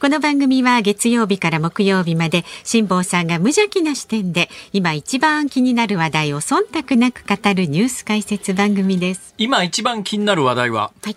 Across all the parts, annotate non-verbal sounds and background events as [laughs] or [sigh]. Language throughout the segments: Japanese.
この番組は月曜日から木曜日まで辛坊さんが無邪気な視点で今一番気になる話題を忖度なく語るニュース解説番組です。今一番気になる話題は、はい。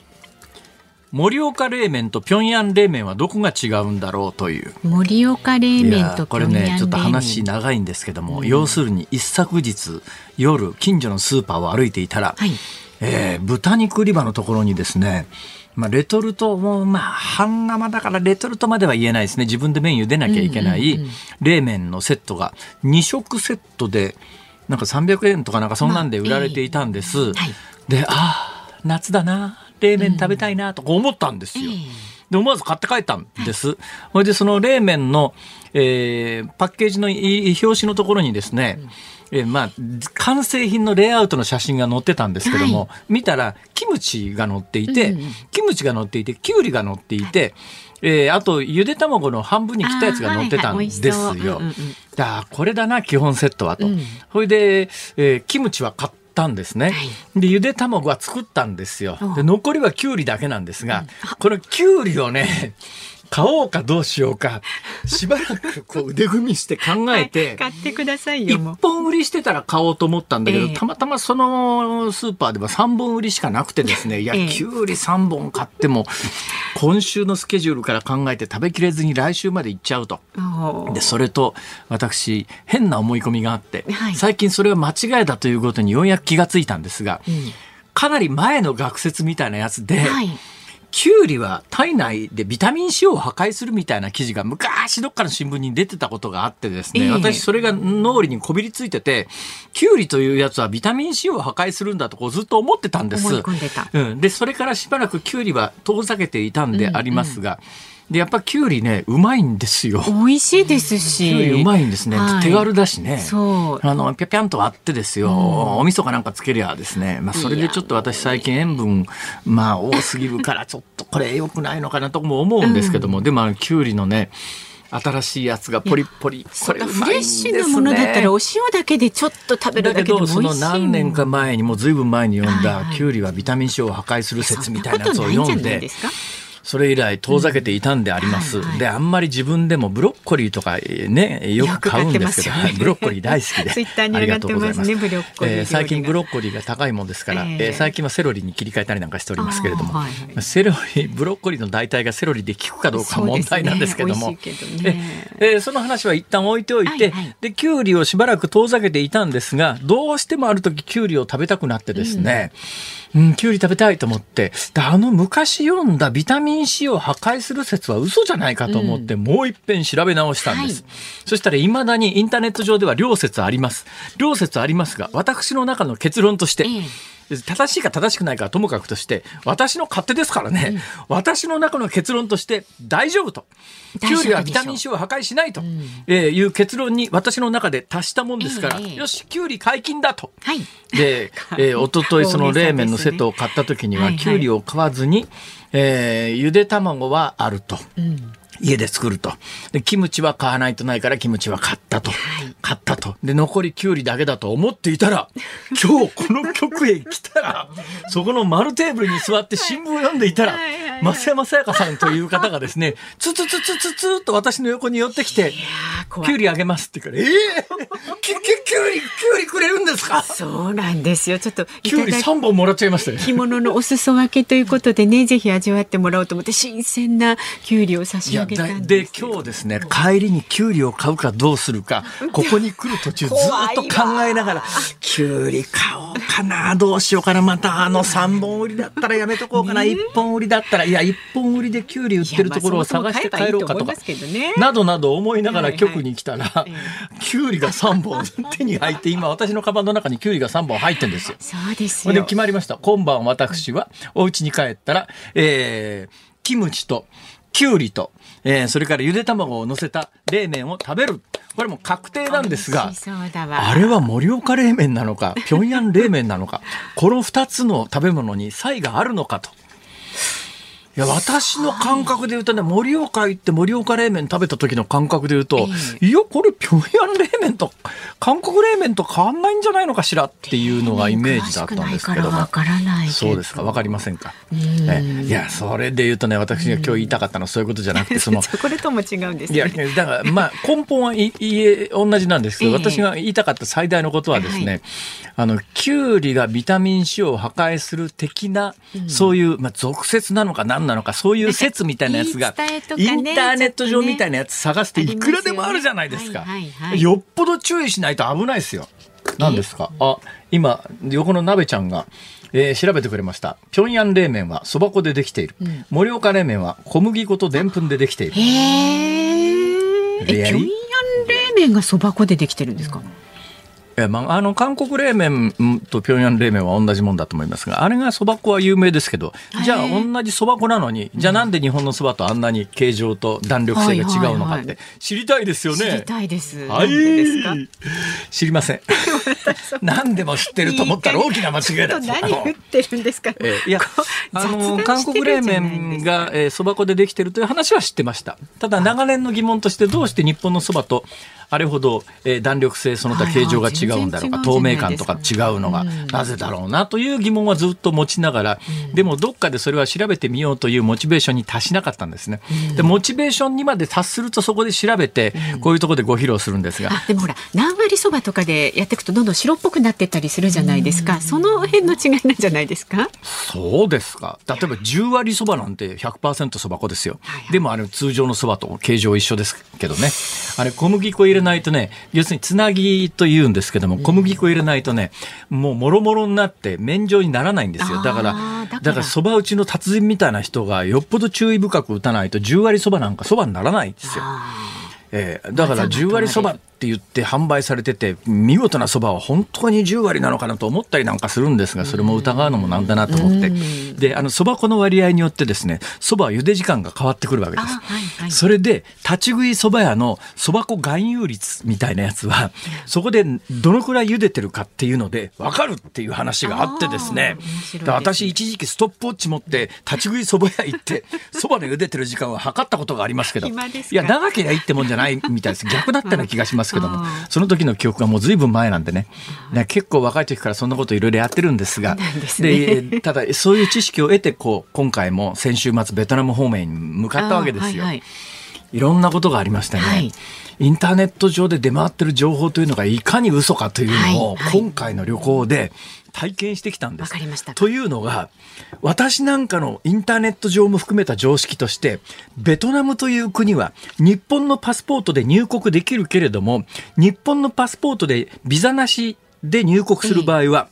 盛岡冷麺と平壌冷麺はどこが違うんだろうという。盛岡冷い麺やこれ。ねちょっと話長いんですけども、要するに一昨日夜近所のスーパーを歩いていたら、はい。えー豚肉売り場のところにですね、まあ、レトルトも、まあ、半生だからレトルトまでは言えないですね。自分で麺茹でなきゃいけない。冷麺のセットが。2食セットで、なんか300円とかなんかそんなんで売られていたんです。まあええ。はい。で、ああ、夏だな、冷麺食べたいなとか思ったんですよ。で、思わず買って帰ったんです。それで、その冷麺の、えーパッケージのい表紙のところにですね、えーまあ、完成品のレイアウトの写真が載ってたんですけども、見たら、キムチが載っていて、キムチが載っていて、キュウリが載っていて、えーあと、ゆで卵の半分に切ったやつが載ってたんですよ。はいはだこれだな、基本セットはと。それで、えーキムチは買ったんですね。で、ゆで卵は作ったんですよ。で、残りはキュウリだけなんですが、このキュウリをね、買おうかどうしようか、[laughs] しばらくこう腕組みして考えて、買ってください一よ、もう。本売りしてたら買おうと思ったんだけど、ええたまたまそのスーパーでは3本売りしかなくてですね、いや、ええきゅうり3本買っても、今週のスケジュールから考えて食べきれずに来週まで行っちゃうと。で、それと、私、変な思い込みがあって、はい最近それが間違いだということにようやく気がついたんですが、んかなり前の学説みたいなやつで、はい。キュウリは体内でビタミン C を破壊するみたいな記事が昔どっかの新聞に出てたことがあってですね、ええ私それが脳裏にこびりついてて、キュウリというやつはビタミン C を破壊するんだとこうずっと思ってたんです。でたうん。で、それからしばらくキュウリは遠ざけていたんでありますが、で、やっぱキュウリね、うまいんですよ。美味しいですし。キュウリうまいんですね。はい手軽だしね。そう。あの、ぴゃぴゃんと割ってですよ、お味噌かなんかつけりゃですね、まあ、それでちょっと私最近塩分、まあ、多すぎるから、[laughs] ちょっとこれ良くないのかなとも思うんですけども、でも、あの、きゅうりのね、新しいやつがポリッポリ、これうフまいんですね。レッシュなものだったらお塩だけでちょっと食べるだけでもだけど、そ美味しいもんの何年か前にもうずいぶん前に読んだ、はいはいきゅうりはビタミン C を破壊する説みたいなやつをそんなこと読んでないんじゃないで、すか？それ以来遠ざけていたんであります。はいはい。で、あんまり自分でもブロッコリーとかね、よく買うんですけど、ねはいブロッコリー大好きで。[laughs] ツイッターにありが上がってとうございます。ね、ブロッコリー。えー最近ブロッコリーが高いもんですから、えええー最近はセロリに切り替えたりなんかしておりますけれども、はい。はいセロリブロッコリーの代替がセロリで効くかどうかは問題なんですけども。ええーその話は一旦置いておいて、はいはい。でキュウリをしばらく遠ざけていたんですがどうしてもある時キュウリを食べたくなってですね、うん、キュウリ食べたいと思って。であの昔読んだビタミン C を破壊する説は嘘じゃないかと思って、もう一遍調べ直したんです、はい。そしたら未だにインターネット上では両説あります。両説ありますが私の中の結論として、え正しいか正しくないかはともかくとして私の勝手ですからね、私の中の結論として大丈夫と。キュウリはビタミン C を破壊しないと、えーいう結論に私の中で達したもんですから、ええよしキュウリ解禁だと。はい。で、えー、一昨日その冷麺のセットを買った時には、キュウリを買わずに、えーゆで卵はあると。うん。家で作ると。で、キムチは買わないとないからキムチは買ったと。買ったと。で、残りキュウリだけだと思っていたら、[laughs] 今日この局へ来たら、そこの丸テーブルに座って新聞を読んでいたら増山さやかさんという方がですね、つつつつつつっと私の横に寄ってきて、あー怖い。キュウリあげますって言うから、ええキュキュキュウリ、キュウリくれるんですか？そうなんですよ。ちょっといキュウリただき3本もらっちゃいましたよ。着物のお裾分けということでね、ぜひ味わってもらおうと思って、新鮮なきゅうりを差し上げただんでです今日ですね帰りにキュウリを買うかどうするかここに来る途中ずっと考えながらキュウリ買おうかなどうしようかなまたあの3本売りだったらやめとこうかな、1本売りだったらいや1本売りでキュウリ売ってるところを探して帰ろうかとかなどなど思いながら局に来たら、はいキュウリが3本手に入って今私のカバンの中にキュウリが3本入ってるんですよ。そうですそれで。決まりました。今晩私はお家に帰ったら、えー、キムチと、キュウリと、えー、それからゆで卵を乗せた冷麺を食べる。これも確定なんですがあれは盛岡冷麺なのか平壌冷麺なのかこの2つの食べ物に差異があるのかと。いや私の感覚で言うとね盛岡行って盛岡冷麺食べた時の感覚で言うと、いやこれ平壌冷麺と韓国冷麺と変わんないんじゃないのかしらっていうのがイメージだったんですけども。そうですか？わかりませんか？えいやそれで言うとね私が今日言いたかったのはそういうことじゃなくてそのチョコレートも違うんですいや、ね。だから、まあ、根本はいいえ同じなんですけど、ええ。私が言いたかった最大のことはですね、はい。あの、キュウリがビタミン C を破壊する的な、そういう、まあ、俗説なのか何なのか、そういう説みたいなやつが、ねインターネット上みたいなやつ探すといくらでもあるじゃないですか。よっぽど注意しないと危ないですよ。何ですか？あ、今、横の鍋ちゃんが、えー調べてくれました。平壌冷麺はそば粉でできている。盛岡冷麺は小麦粉とでんぷんでできている。へーえ、平壌冷麺がそば粉でできてるんですか？えまあ、あの韓国冷麺と平壌冷麺は同じもんだと思いますがあれがそば粉は有名ですけどじゃあ同じそば粉なのにじゃあなんで日本のそばとあんなに形状と弾力性が違うのかって知りたいですよ知りね。たいです。はいでですか？知りません。[laughs] 何でも知ってると思ったら大きな間違いだ何言ってるんですか？えーいやあの韓国冷麺がえーそば粉でできてるという話は知ってましたただ長年の疑問としてどうして日本のそばとあれほど、えー弾力性その他形状が違うんだろうか、はいはい透明感とか違うのがなぜだろうなという疑問はずっと持ちながら、でもどっかでそれは調べてみようというモチベーションに達しなかったんですね、でモチベーションにまで達するとそこで調べて、こういうところでご披露するんですが、あでもほら何割そばとかでやっていくとどんどん白っぽくなってったりするじゃないですか。その辺の違いなんじゃないですか？そうですか。例えば10割そばなんて100%そば粉ですよ。でもあれ通常のそばと形状一緒ですけどね。あれ小麦粉入れないとね、要するにつなぎと言うんですけども、小麦粉入れないとね、もうもろもろになって麺状にならないんですよ。だからあーだから、だからそば打ちの達人みたいな人がよっぽど注意深く打たないと10割そばなんかそばにならないんですよ。ええ。だから10割そばって言って販売されてて見事なそばは本当に10割なのかなと思ったりなんかするんですがそれも疑うのもなんだなと思って。であのそば粉の割合によってですねそばは茹で時間が変わってくるわけです。あはいはい。それで立ち食いそば屋のそば粉含有率みたいなやつはそこでどのくらい茹でてるかっていうので分かるっていう話があってですね。ですね。私一時期ストップウォッチ持って立ち食いそば屋行ってそばの茹でてる時間は測ったことがありますけど。[laughs] いや長ければいいってもんじゃないみたいです。[laughs] 逆だったような気がしますけども。その時の記憶がもうずいぶん前なんでね。ね結構若い時からそんなこといろいろやってるんですが。ですね。でただそういう知識を得てこう今回も先週末ベトナム方面に向かったわけですよ。いはい。いろんなことがありましてね、はい。インターネット上で出回ってる情報というのがいかに嘘かというのを今回の旅行で体験してきたんです。わかりましたというのが私なんかのインターネット上も含めた常識としてベトナムという国は日本のパスポートで入国できるけれども日本のパスポートでビザなしで入国する場合は、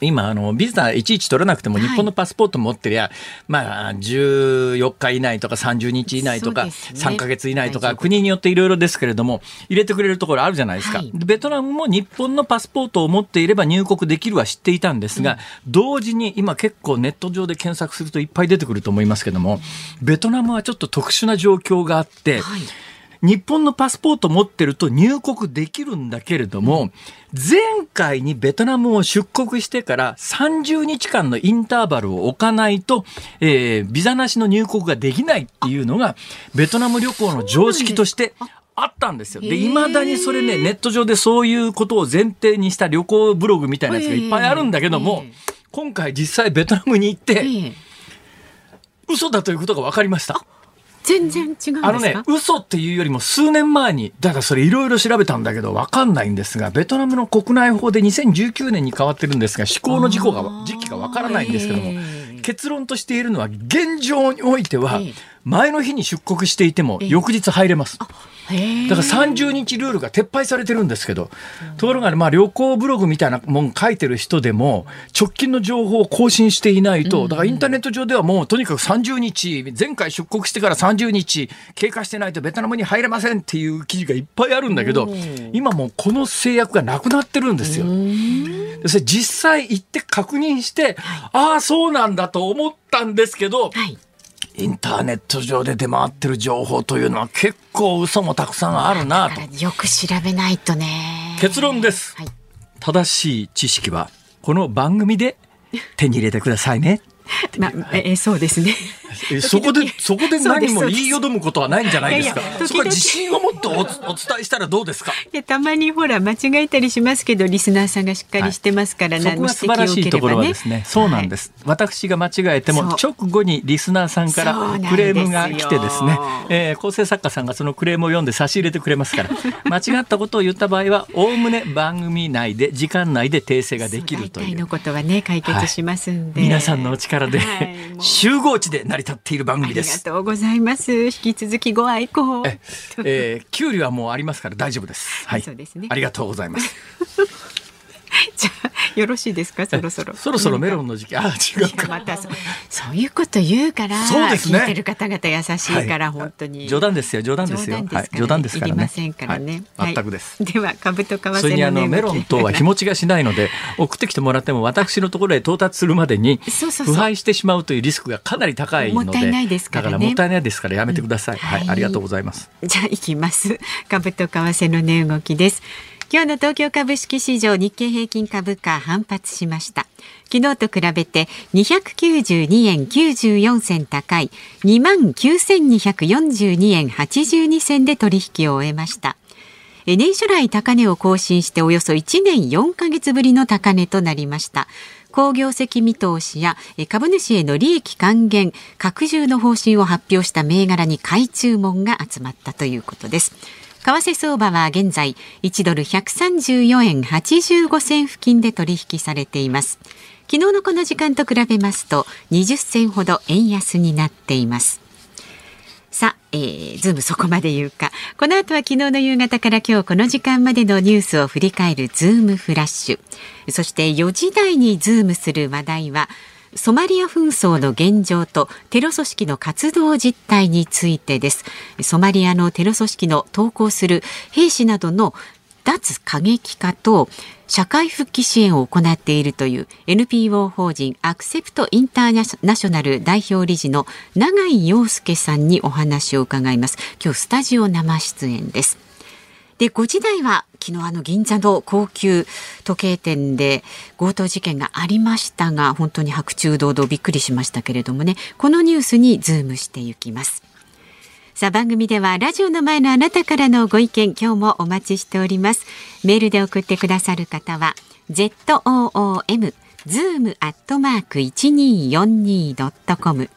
今、あの、ビザいちいち取らなくても、はい。日本のパスポート持ってりゃ、まあ、14日以内とか30日以内とか、そうですね。3ヶ月以内とか、国によっていろいろですけれども、入れてくれるところあるじゃないですか。はい。でベトナムも日本のパスポートを持っていれば入国できるは知っていたんですが、同時に今結構ネット上で検索するといっぱい出てくると思いますけども、ベトナムはちょっと特殊な状況があって、はい日本のパスポート持ってると入国できるんだけれども、前回にベトナムを出国してから30日間のインターバルを置かないと、えービザなしの入国ができないっていうのが、ベトナム旅行の常識として、あったんですよ。で、未だにそれね、ネット上でそういうことを前提にした旅行ブログみたいなやつがいっぱいあるんだけどもええ、今回実際ベトナムに行って、ええ嘘だということが分かりました。全然違うんですか？あのね、嘘っていうよりも数年前に、だからそれいろいろ調べたんだけど分かんないんですが、ベトナムの国内法で2019年に変わってるんですが、施行の事故が、時期が分からないんですけども、ええ結論としているのは、現状においてはええ、前の日に出国していてもええ翌日入れます。だから30日ルールが撤廃されてるんですけど、ところがね、まあ旅行ブログみたいなもん書いてる人でも、直近の情報を更新していないと、だからインターネット上ではもうとにかく30日、前回出国してから30日経過してないとベトナムに入れませんっていう記事がいっぱいあるんだけど、今もうこの制約がなくなってるんですよ。でそれ実際行って確認して、ああ、そうなんだと思ったんですけど、はい。インターネット上で出回ってる情報というのは結構嘘もたくさんあるなと。よく調べないとね。結論です。はい、正しい知識はこの番組で手に入れてくださいね。[laughs] まあ、えそうですね。そこで、そこで何も言いよどむことはないんじゃないですか？いやいやそこは自信を持ってお [laughs] お伝えしたらどうですか？いや、たまにほら、間違えたりしますけど、リスナーさんがしっかりしてますから、はい、そこが素晴らしいところはですね。そうなんです。はい、私が間違えても、直後にリスナーさんからクレームが来てですね。えー、構成作家さんがそのクレームを読んで差し入れてくれますから。[laughs] 間違ったことを言った場合は、おおむね番組内で、時間内で訂正ができるという。のことはね、解決しますんで。はい、皆さんのお力で、集合地で成り立っている番組です。ありがとうございます。引き続きご愛顧え、えー、給料はもうありますから大丈夫です。はい。そうですね。ありがとうございます。[laughs] [laughs] じゃあよろしいですか？そろそろ。そろそろメロンの時期。あ違うか。またそそういうこと言うからそうですね。聞いてる方々優しいから、はい、本当に。冗談ですよ冗談ですよ。はい、冗談ですからね。ませんからね、はい、全くです、では株と為替それにあのメロンとは日持ちがしないので送ってきてもらっても私のところへ到達するまでに腐敗してしまうというリスクがかなり高いのでもったいないですから、ね、だからもったいないですからやめてください、うん、はい、ありがとうございます。じゃあ行きます。株と為替の値動きです今日の東京株式市場日経平均株価反発しました。昨日と比べて292円94銭高い2万9242円82銭で取引を終えました。年初来高値を更新しておよそ1年4ヶ月ぶりの高値となりました。好業績見通しや株主への利益還元拡充の方針を発表した銘柄に買い注文が集まったということです。為替相場は現在1ドル134円85銭付近で取引されています昨日のこの時間と比べますと20銭ほど円安になっていますさあ、えー、ズームそこまで言うか。この後は昨日の夕方から今日この時間までのニュースを振り返るズームフラッシュ。そして4時台にズームする話題は、ソマリア紛争の現状とテロ組織の活動実態についてです。ソマリアのテロ組織の投降する兵士などの脱過激化と社会復帰支援を行っているという NPO 法人アクセプトインターナショナル代表理事の永井陽右さんにお話を伺います。今日スタジオ生出演です。で5時台は昨日あの銀座の高級時計店で強盗事件がありましたが本当に白昼堂々びっくりしましたけれどもね。このニュースにズームしていきます。さあ番組ではラジオの前のあなたからのご意見今日もお待ちしております。メールで送ってくださる方は ZOOM zoom アットマーク 1242.com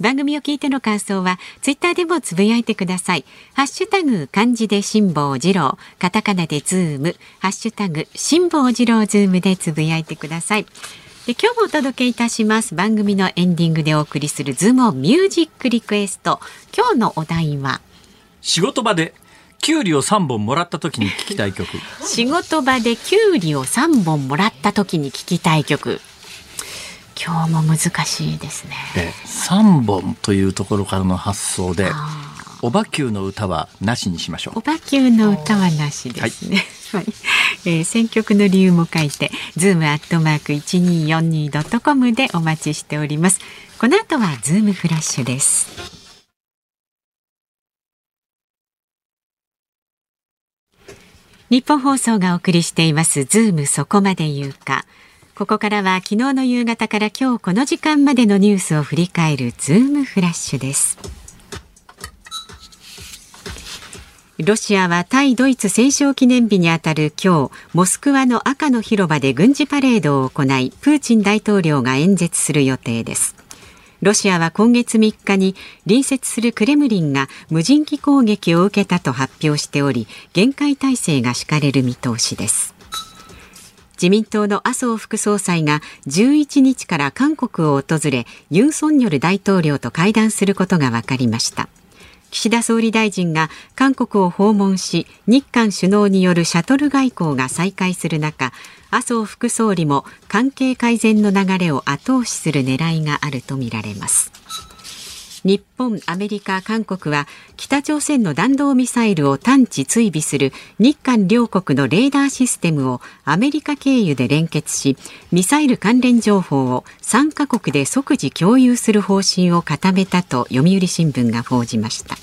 番組を聞いての感想はツイッターでもつぶやいてください。ハッシュタグ漢字で辛坊治郎。カタカナでズーム。ハッシュタグ辛坊治郎ズームでつぶやいてください。で今日もお届けいたします。番組のエンディングでお送りするズームミュージックリクエスト。今日のお題は？仕事場でキュウリを3本もらった時に聞きたい曲。仕事場でキュウリを3本もらった時に聞きたい曲今日も難しいですね。で3本というところからの発想でオバQの歌はなしにしましょう。オバQの歌はなしですね。はい、[laughs] えー、選曲の理由も書いて、ズームアットマーク一二四二ドットコムでお待ちしております。この後はズームフラッシュです。日本放送がお送りしていますズームそこまで言うか。ここからは昨日の夕方から今日この時間までのニュースを振り返るズームフラッシュです。ロシアは対ドイツ戦勝記念日にあたる今日モスクワの赤の広場で軍事パレードを行いプーチン大統領が演説する予定です。ロシアは今月3日に隣接するクレムリンが無人機攻撃を受けたと発表しており厳戒態勢が敷かれる見通しです。自民党の麻生副総裁が11日から韓国を訪れユン・ソンニョル大統領と会談することが分かりました。岸田総理大臣が韓国を訪問し日韓首脳によるシャトル外交が再開する中麻生副総理も関係改善の流れを後押しする狙いがあるとみられます。日本、アメリカ、韓国は北朝鮮の弾道ミサイルを探知追尾する日韓両国のレーダーシステムをアメリカ経由で連結しミサイル関連情報を3カ国で即時共有する方針を固めたと読売新聞が報じました。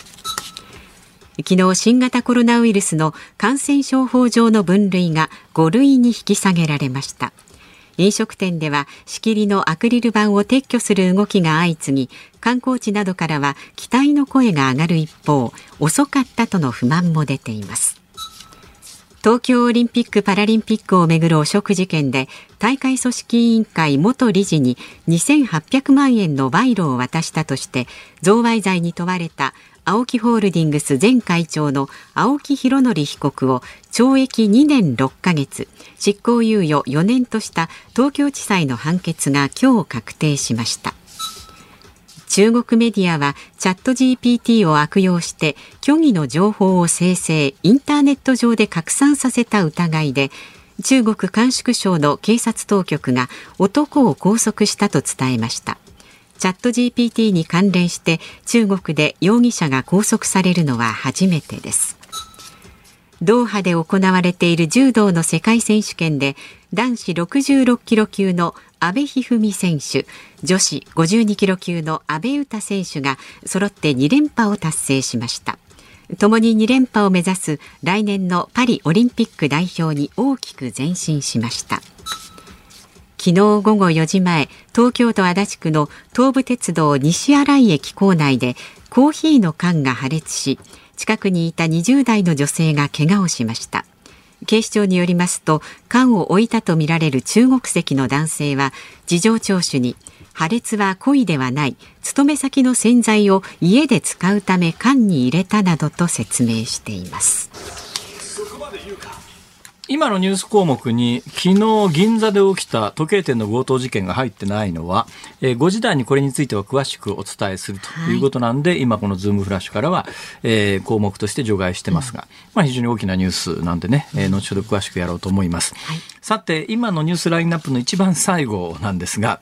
昨日新型コロナウイルスの感染症法上の分類が5類に引き下げられました。飲食店では仕切りのアクリル板を撤去する動きが相次ぎ観光地などからは期待の声が上がる一方遅かったとの不満も出ています。東京オリンピック・パラリンピックをめぐる汚職事件で大会組織委員会元理事に2800万円の賄賂を渡したとして贈賄罪に問われた青木ホールディングス前会長の青木拡憲被告を懲役2年6ヶ月。執行猶予4年とした東京地裁の判決が今日確定しました。中国メディアはチャット GPT を悪用して虚偽の情報を生成インターネット上で拡散させた疑いで中国甘粛省の警察当局が男を拘束したと伝えました。チャット GPT に関連して中国で容疑者が拘束されるのは初めてです。ドーハで行われている柔道の世界選手権で男子66キロ級の阿部一二三選手女子52キロ級の阿部詩選手が揃って2連覇を達成しました。共に2連覇を目指す来年のパリオリンピック代表に大きく前進しました。昨日午後4時前東京都足立区の東武鉄道西新井駅構内でコーヒーの缶が破裂し近くにいた20代の女性が怪我をしました。警視庁によりますと缶を置いたとみられる中国籍の男性は事情聴取に破裂は故意ではない勤め先の洗剤を家で使うため缶に入れたなどと説明しています。今のニュース項目に昨日銀座で起きた時計店の強盗事件が入ってないのは、えー、5時台にこれについては詳しくお伝えするとい。うことなんで、はい、今このズームフラッシュからは、えー、項目として除外してますが、うん、まあ非常に大きなニュースなんでね、えー、後ほど詳しくやろうと思います。はい、さて、今のニュースラインナップの一番最後なんですが、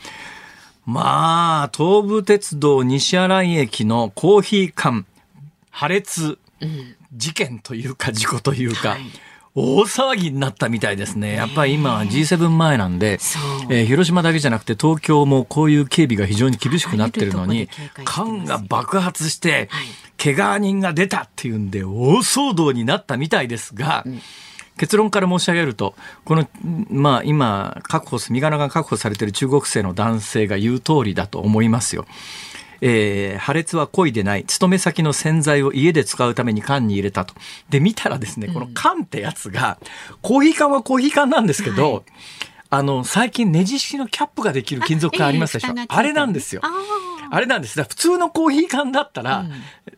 まあ、東武鉄道西新井駅のコーヒー缶破裂事件というか事故というか、はい大騒ぎになったみたいですね。やっぱり今 G7 前なんで、えー、広島だけじゃなくて東京もこういう警備が非常に厳しくなってるのに、缶が爆発して、怪我人が出たっていうんで大騒動になったみたいですが、結論から申し上げると、この、まあ今、確保身柄が確保されている中国製の男性が言う通りだと思いますよ。えー、破裂は故意でない、勤め先の洗剤を家で使うために缶に入れたと。で、見たらですね、この缶ってやつが、コーヒー缶はコーヒー缶なんですけど、はい、あの、最近ネジ式のキャップができる金属缶ありますでしょ？あ,、れなんですよ。あれなんです。普通のコーヒー缶だったら、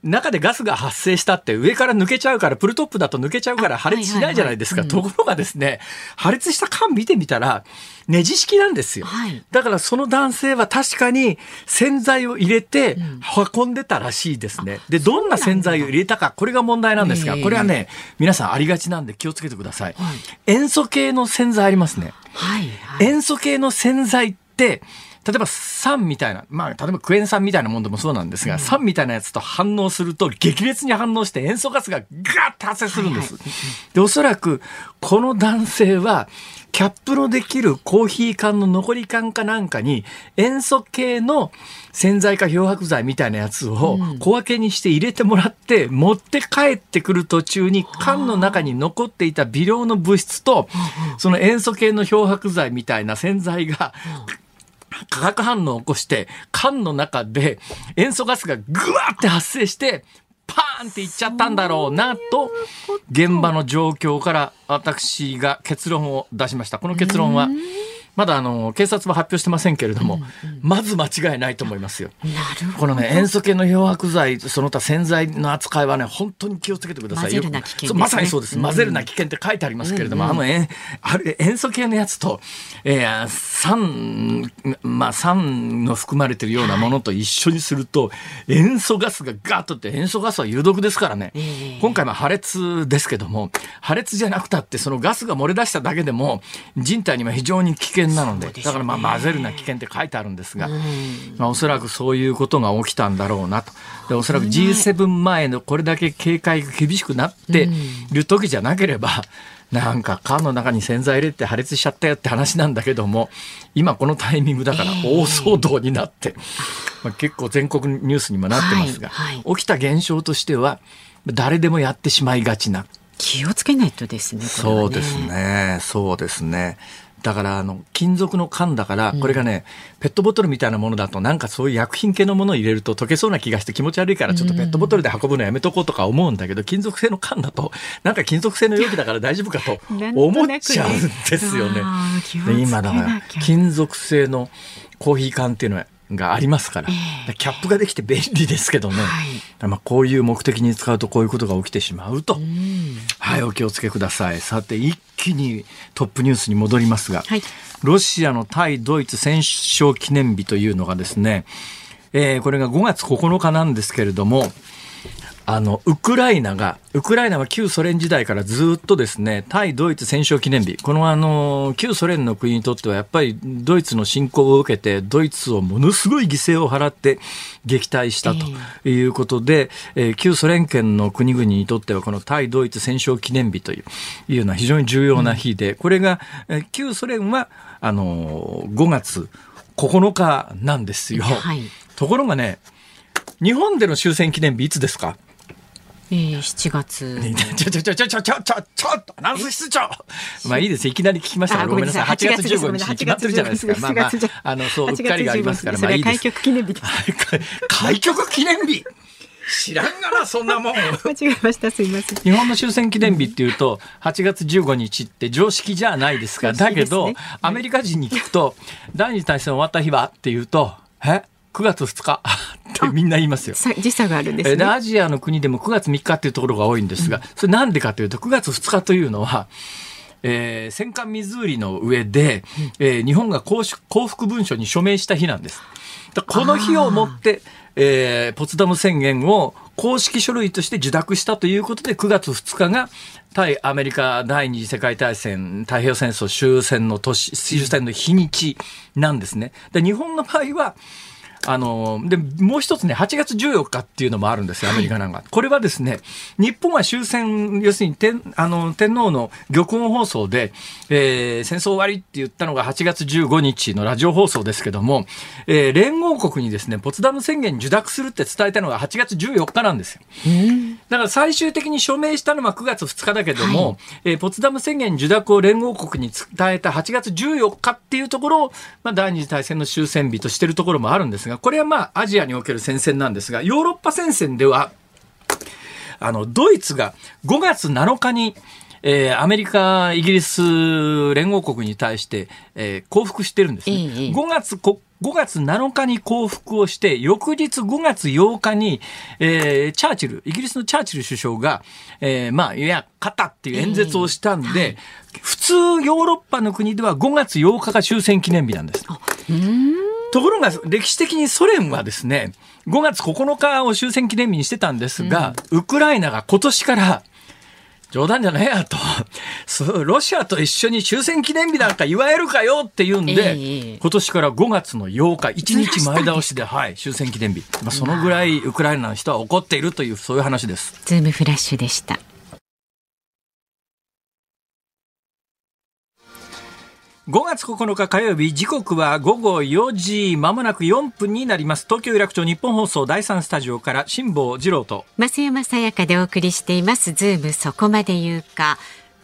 うん、中でガスが発生したって上から抜けちゃうから、プルトップだと抜けちゃうから破裂しないじゃないですか。ところがですね、破裂した缶見てみたら、ネジ式なんですよ、はい、だからその男性は確かに洗剤を入れて運んでたらしいですね、うん、でどんな洗剤を入れたかこれが問題なんですがこれはね皆さんありがちなんで気をつけてください、はい、塩素系の洗剤。ありますね、はいはい、塩素系の洗剤って例えば酸みたいな、まあ、例えばクエン酸みたいなもんでもそうなんですが、うん、酸みたいなやつと反応すると激烈に反応して塩素ガスがガーッと発生するんです。はい。はい、で、おそらくこの男性はキャップのできるコーヒー缶の残り缶かなんかに塩素系の洗剤か漂白剤みたいなやつを小分けにして入れてもらって持って帰ってくる途中に缶の中に残っていた微量の物質とその塩素系の漂白剤みたいな洗剤が化学反応を起こして缶の中で塩素ガスがぐわって発生してパーンっていっちゃったんだろうなと現場の状況から私が結論を出しました。この結論はまだあの警察は発表してませんけれども、うんうん、まず間違いないと思いますよ。このね塩素系の漂白剤その他洗剤の扱いはね本当に気をつけてくださいよ。ね、まさにそうです。混ぜるな危険って書いてありますけれども、うんうん、あのえあれ塩素系のやつと、えー、酸まあ酸の含まれてるようなものと一緒にすると、塩素ガスがガッとって塩素ガスは有毒ですからね。えー、今回も破裂ですけども破裂じゃなくたってそのガスが漏れ出しただけでも人体には非常に危険険なので、ねだからまあ混ぜるな危険って書いてあるんですが、まあ、おそらくそういうことが起きたんだろうなと。でおそらく G7 前のこれだけ警戒が厳しくなっている時じゃなければ、なんか缶の中に洗剤入れて破裂しちゃったよって話なんだけども今このタイミングだから大騒動になって、まあ、結構全国ニュースにもなってますが、はいはい起きた現象としては誰でもやってしまいがちな気をつけないとですね。これはそうです。ね、そうですね。だからあの金属の缶だからこれがね、ペットボトルみたいなものだとなんかそういう薬品系のものを入れると溶けそうな気がして気持ち悪いからちょっとペットボトルで運ぶのやめとこうとか思うんだけど、金属製の缶だとなんか金属製の容器だから大丈夫かと思っちゃうんですよね。あー気をつけなきゃ。で今だから金属製のコーヒー缶っていうのがありますから、えキャップができて便利ですけどね、はい。まあ、こういう目的に使うとこういうことが起きてしまうと。はい、お気をつけください。さて、一気にトップニュースに戻りますが、はい。ロシアの対ドイツ戦勝記念日というのがですね、えーこれが5月9日なんですけれども、あの、ウクライナが、ウクライナは旧ソ連時代からずっとですね、対ドイツ戦勝記念日。このあの、旧ソ連の国にとってはやっぱりドイツの侵攻を受けて、ドイツをものすごい犠牲を払って撃退したということで、えー旧ソ連圏の国々にとってはこの対ドイツ戦勝記念日といういうのは非常に重要な日で、これが、えー旧ソ連は、あのー、5月9日なんですよ。はいところがね、日本での終戦記念日いつですか？えー、7月。ちょちょちょちょちょちょちょちょっとアナウンス室長。まあいいです。いきなり聞きましたごめんなさい。ごめんな8月さい。8 15月日。に決まってるじゃないですか。まあまあ8月あのそううっかりがありますからまあいいです。局記念日。開局記念日。知らんがなそんなもん。[laughs] 間違えました。すいません。日本の終戦記念日っていうと8月15日って常識じゃないですか。だけどアメリカ人に聞くと第二次大戦終わった日はっていうとえ？9月2日 [laughs] ってみんな言いますよさ時差があるんですね。アジアの国でも9月3日っていうところが多いんですが、それなんでかというと9月2日というのは、えー戦艦ミズーリの上で、えー日本が降伏文書に署名した日なんです。だこの日をもって、えーポツダム宣言を公式書類として受諾したということで9月2日が対アメリカ第二次世界大戦太平洋戦争終戦の年終戦の日にちなんですね。で日本の場合はあの、で、もう一つね、8月14日っていうのもあるんですよ、アメリカなんか。これはですね、日本は終戦、要するに天、あの、天皇の玉音放送で、えー戦争終わりって言ったのが8月15日のラジオ放送ですけども、えー連合国にですね、ポツダム宣言受諾するって伝えたのが8月14日なんですよ。だから最終的に署名したのは9月2日だけども、えーポツダム宣言受諾を連合国に伝えた8月14日っていうところを、まあ、第二次大戦の終戦日としてるところもあるんですが、これはまあアジアにおける戦線なんですが、ヨーロッパ戦線では、あの、ドイツが5月7日に、えーアメリカ、イギリス連合国に対して、えー降伏してるんですね。ええ5月こ5月7日に降伏をして、翌日5月8日に、えーチャーチル、イギリスのチャーチル首相が、えーまあ、いや、勝ったっていう演説をしたんで、普通ヨーロッパの国では5月8日が終戦記念日なんです。ところが歴史的にソ連はですね、5月9日を終戦記念日にしてたんですが、ウクライナが今年から、冗談じゃねえやと。[laughs] ロシアと一緒に終戦記念日なんか祝えるかよって言うんで、ええ今年から5月の8日、1日前倒しで、[laughs] はい、終戦記念日。まあ、そのぐらいウクライナの人は怒っているという、そういう話です。ズームフラッシュでした。5月9日火曜日時刻は午後4時まもなく4分になります。東京有楽町日本放送第3スタジオから辛坊治郎と。増山さやかでお送りしています。ズームそこまで言うか。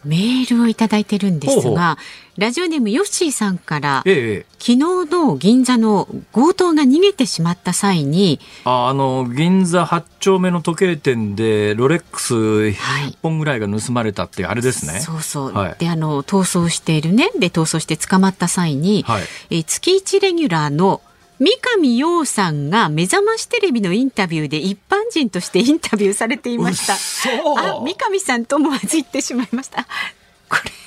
メールをいただいてるんですがラジオネームヨッシーさんからええ昨日の銀座の強盗が逃げてしまった際にああの銀座8丁目の時計店でロレックス1本ぐらいが盗まれたってあれですね、そうそう、はい。であの逃走しているね。で逃走して捕まった際に、はい。えー月一レギュラーの三上洋さんが目覚ましテレビのインタビューで一般人としてインタビューされていました。あ、三上さんと思わず言ってしまいました。これあ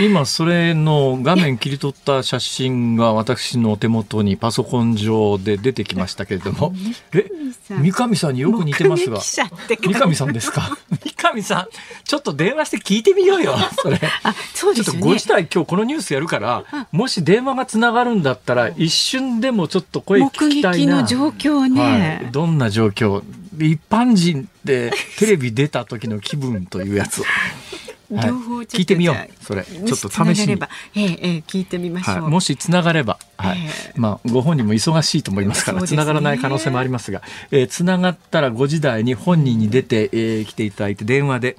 今それの画面切り取った写真が私のお手元にパソコン上で出てきましたけれども。え三上さんによく似てますが。三上さんですか？三上さん、ちょっと電話して聞いてみようよ、それ。あ、そうちょっと。ご自体今日このニュースやるから、もし電話がつながるんだったら、一瞬でもちょっと声聞目きたいな。撃の状況ね。はい、どんな状況？一般人でテレビ出た時の気分というやつを、はい。両方聞いてみようそれ。ちょっと試しに。れば、ええええ聞いてみましょう。はい、もしつながれば、はい。ええ。まあ、ご本人も忙しいと思いますからつそうですね。ながらない可能性もありますが、えーつながったら5時台に本人に出て、えー来ていただいて電話で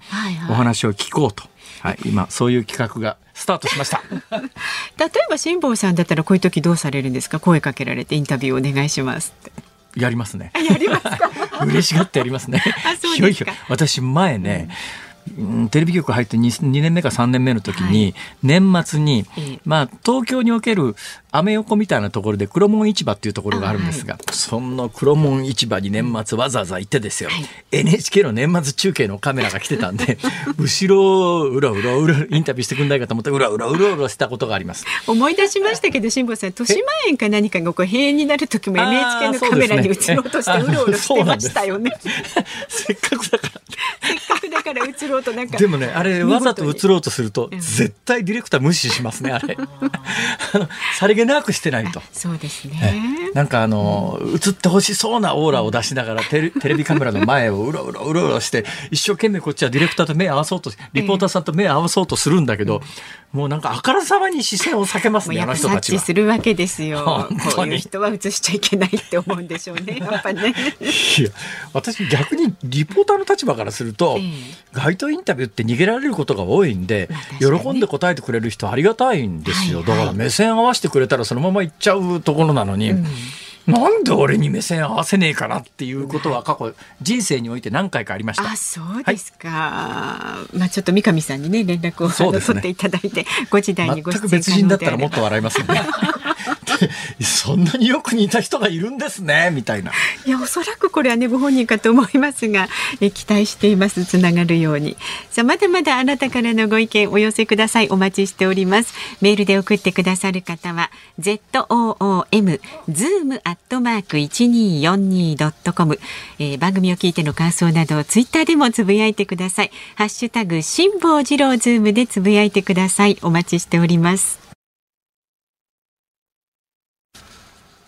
お話を聞こうと、はい、今そういう企画がスタートしました。[laughs] 例えば辛坊さんだったらこういう時どうされるんですか？声かけられてインタビューお願いします。やりますね。やりますか？[laughs] 嬉しがってやりますね。あそうですか。私前ね、うんテレビ局入って 2, 2年目か3年目の時に、年末に、ええ。まあ、東京におけるアメ横みたいなところで黒門市場っていうところがあるんですが、その黒門市場に年末わざわざ行ってですよ、はい。NHK の年末中継のカメラが来てたんで [laughs] 後ろをうろうろうろインタビューしてくんないかと思ってうろうろうろうろしたことがあります。思い出しましたけど辛坊さん豊島園か何かがこう閉園になる時も NHK のカメラに映ろうとしてそうろうろしてましたよね。せっかくだから。せっかくだから映ろうとなんかでもね、あれ、わざと映ろうとすると、うん。絶対ディレクター無視しますね、あれ。[laughs] あのさりげなくしてないと。そうですえね。なんかあの、映ってほしそうなオーラを出しながらテレ [laughs] テレビカメラの前をうろうろうろうろして一生懸命こっちはディレクターと目合わそうとリポーターさんと目合わそうとするんだけど、もうなんかあからさまに視線を避けますねあもうやっぱの人たちは察知。するわけですよ。こういう人は映しちゃいけないって思うんでしょうね。やっぱね。いや私逆にリポーターの立場からすると、ええ街頭インタビューって逃げられることが多いんで、喜んで答えてくれる人ありがたいんですよ、はいはい。だから目線合わせてくれたらそのまま行っちゃうところなのに、なんで俺に目線合わせねえかなっていうことは過去人生において何回かありました。あ、。そうですか。まあちょっと三上さんにね連絡を、取っていただいてご時代にご出演全く別人だったらもっ可と笑いますよね。[laughs] [laughs] そんなによく似た人がいるんですねみたいな。いやおそらくこれはねご本人かと思いますが [laughs] え期待していますつながるように。さあまだまだあなたからのご意見お寄せください。お待ちしております。メールで送ってくださる方は z o o m zoom アットマーク一二四二ドットコム番組を聞いての感想などツイッターでもつぶやいてください。ハッシュタグ辛坊治郎ズームでつぶやいてください。お待ちしております。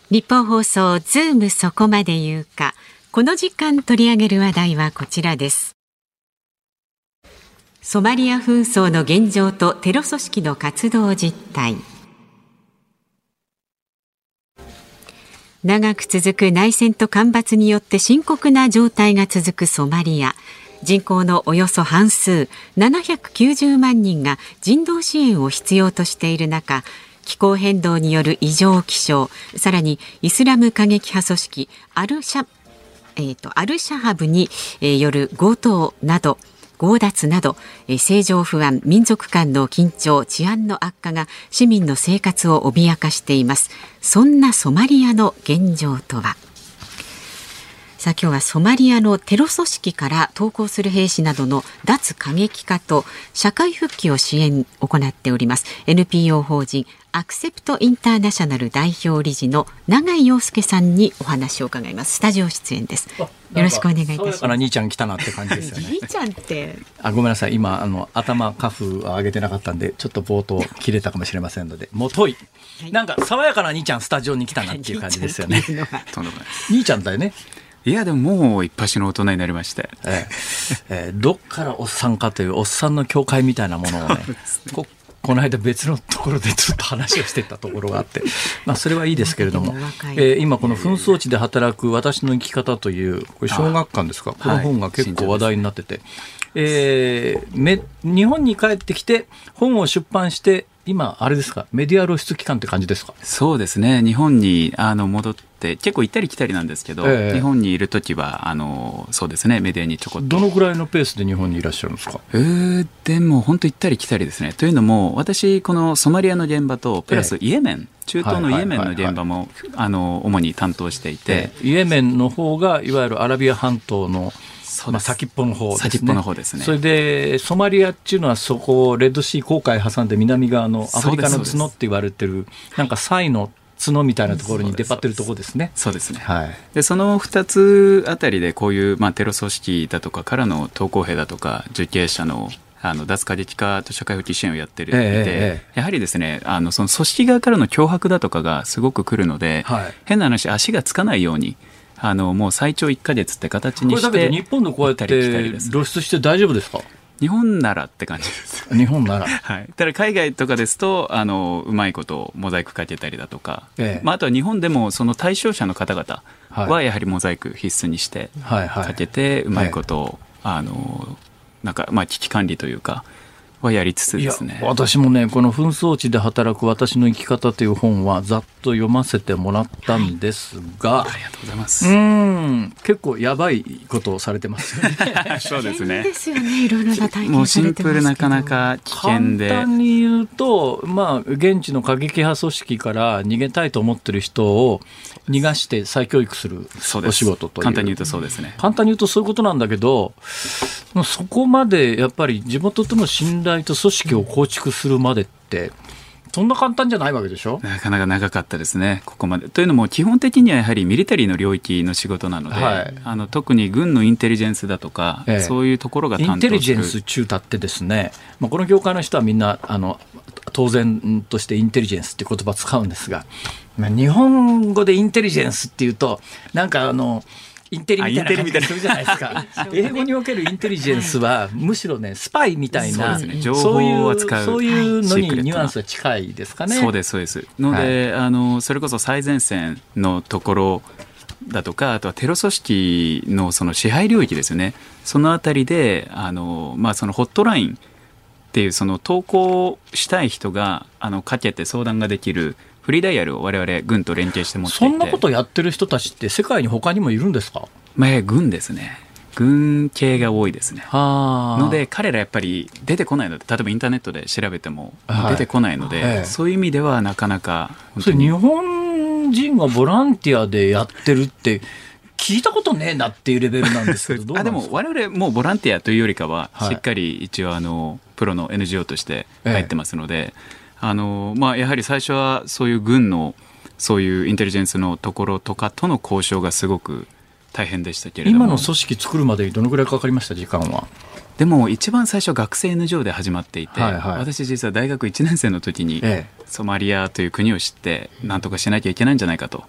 日本放送ズームそこまで言うか。この時間取り上げる話題はこちらです。ソマリア紛争の現状とテロ組織の活動実態。長く続く内戦と干ばつによって深刻な状態が続くソマリア。人口のおよそ半数790万人が人道支援を必要としている中気候変動による異常気象さらにイスラム過激派組織アルシャ,、えーとアルシャハブに、よる強盗など強奪など、政情不安民族間の緊張治安の悪化が市民の生活を脅かしています。そんなソマリアの現状とは？さあ今日はソマリアのテロ組織から投降する兵士などの脱過激化と社会復帰を支援行っております。NPO 法人アクセプトインターナショナル代表理事の永井陽介さんにお話を伺います。スタジオ出演です。よろしくお願いいたします。兄ちゃん来たなって感じですよね。じいちゃんって。あごめんなさい。今あの頭カフ上げてなかったんでちょっと冒頭切れたかもしれませんので。もとい、なんか爽やかな兄ちゃんスタジオに来たなっていう感じですよね。兄ちゃんだよねいや、でももう一発の大人になりまして。ええ。ええどっからおっさんかというおっさんの境界みたいなものをね [laughs] ここの間別のところでずっと話をしてたところがあって、[laughs] まあ、それはいいですけれども、えー今この紛争地で働く私の生き方というこれ小学館ですか？この本が結構話題になってて、えーめ日本に帰ってきて本を出版して今あれですか？メディア露出機関って感じですか？そうですね。日本にあの戻って、結構行ったり来たりなんですけど、ええ。日本にいるときは、あの、そうですね、メディアにちょこっと。どのくらいのペースで日本にいらっしゃるんですか？えーでも本当行ったり来たりですね。というのも、私、このソマリアの現場と、プラスえイエメン、中東のイエメンの現場も、あの、主に担当していて、イエメンの方がいわゆるアラビア半島のまあ、先っぽの方ですね。先っぽの方ですね。それでソマリアっていうのはそこをレッドシー航海挟んで南側のアフリカの角って言われてるなんかサイの角みたいなところに出張ってるところですね。そうですね。はい。でその2つあたりでこういう、まあ、テロ組織だとかからの投降兵だとか受刑者のあの脱過激化と社会復帰支援をやってるので、ええええやはりですねあのその組織側からの脅迫だとかがすごく来るので、はい変な話足がつかないようにあのもう最長1か月って形こにしてれだけど日本でこうやって露出して大丈夫ですか？日本ならって感じです。[laughs] 日本なら。はい、ただ海外とかですとあのうまいことモザイクかけたりだとか、ええ。まあ、あとは日本でもその対象者の方々ははやはりモザイク必須にしてはいはい。かけてうまいことを、あのなんかまあ危機管理というかはやりつつですね。私もねこの紛争地で働く私の生き方という本はざっと読ませてもらったんですが、ありがとうございまうす。ーん結構やばいことをされてますよね。[laughs] そうですねで。すよね。いろいろな体もうシン験されてますけど。プルなかなか危険で簡単に言うと、まあ、現地の過激派組織から逃げたいと思ってる人を逃がして再教育するお仕事という。簡単に言うとそうですね。簡単に言うとそういうことなんだけど、そこまでやっぱり地元との信頼と組織を構築するまでって、そんな簡単じゃないわけでしょ？なかなか長かったですね、ここまで。というのも、基本的にはやはりミリタリーの領域の仕事なので、はい。あの特に軍のインテリジェンスだとか、ええ。そういうところがインテリジェンス中達ってですね、まあ、この業界の人はみんなあの当然としてインテリジェンスっていう言葉使うんですが、まあ、日本語でインテリジェンスっていうとなんかあのインテリみたいな感じがするじゃないですか。[laughs] 英語におけるインテリジェンスはむしろねスパイみたいなそうね。いうそういうのにニュアンスが近いですかね。そうですそうです。ので、あのそれこそ最前線のところだとかあとはテロ組織のその支配領域ですよね。そのあたりであの、まあ、そのホットラインっていうその投稿したい人があのかけて相談ができるフリーダイヤルを我々軍と連携して持っていて。そんなことやってる人たちって世界に他にもいるんですか？まあ、軍ですね。軍系が多いですね。はので彼らやっぱり出てこないので例えばインターネットで調べてもはい。出てこないので、ええ。そういう意味ではなかなかそれ日本人がボランティアでやってるって聞いたことねえなっていうレベルなんですけど [laughs] あでも我々もうボランティアというよりかは、はい。しっかり一応あのプロの NGO として入ってますので、あのまあ、やはり最初はそういう軍のそういうインテリジェンスのところとかとの交渉がすごく大変でしたけれども。今の組織作るまでにどのぐらいかかりました時間は？でも一番最初学生 NGO で始まっていて、はいはい。私実は大学1年生の時にえソマリアという国を知って何とかしなきゃいけないんじゃないかと。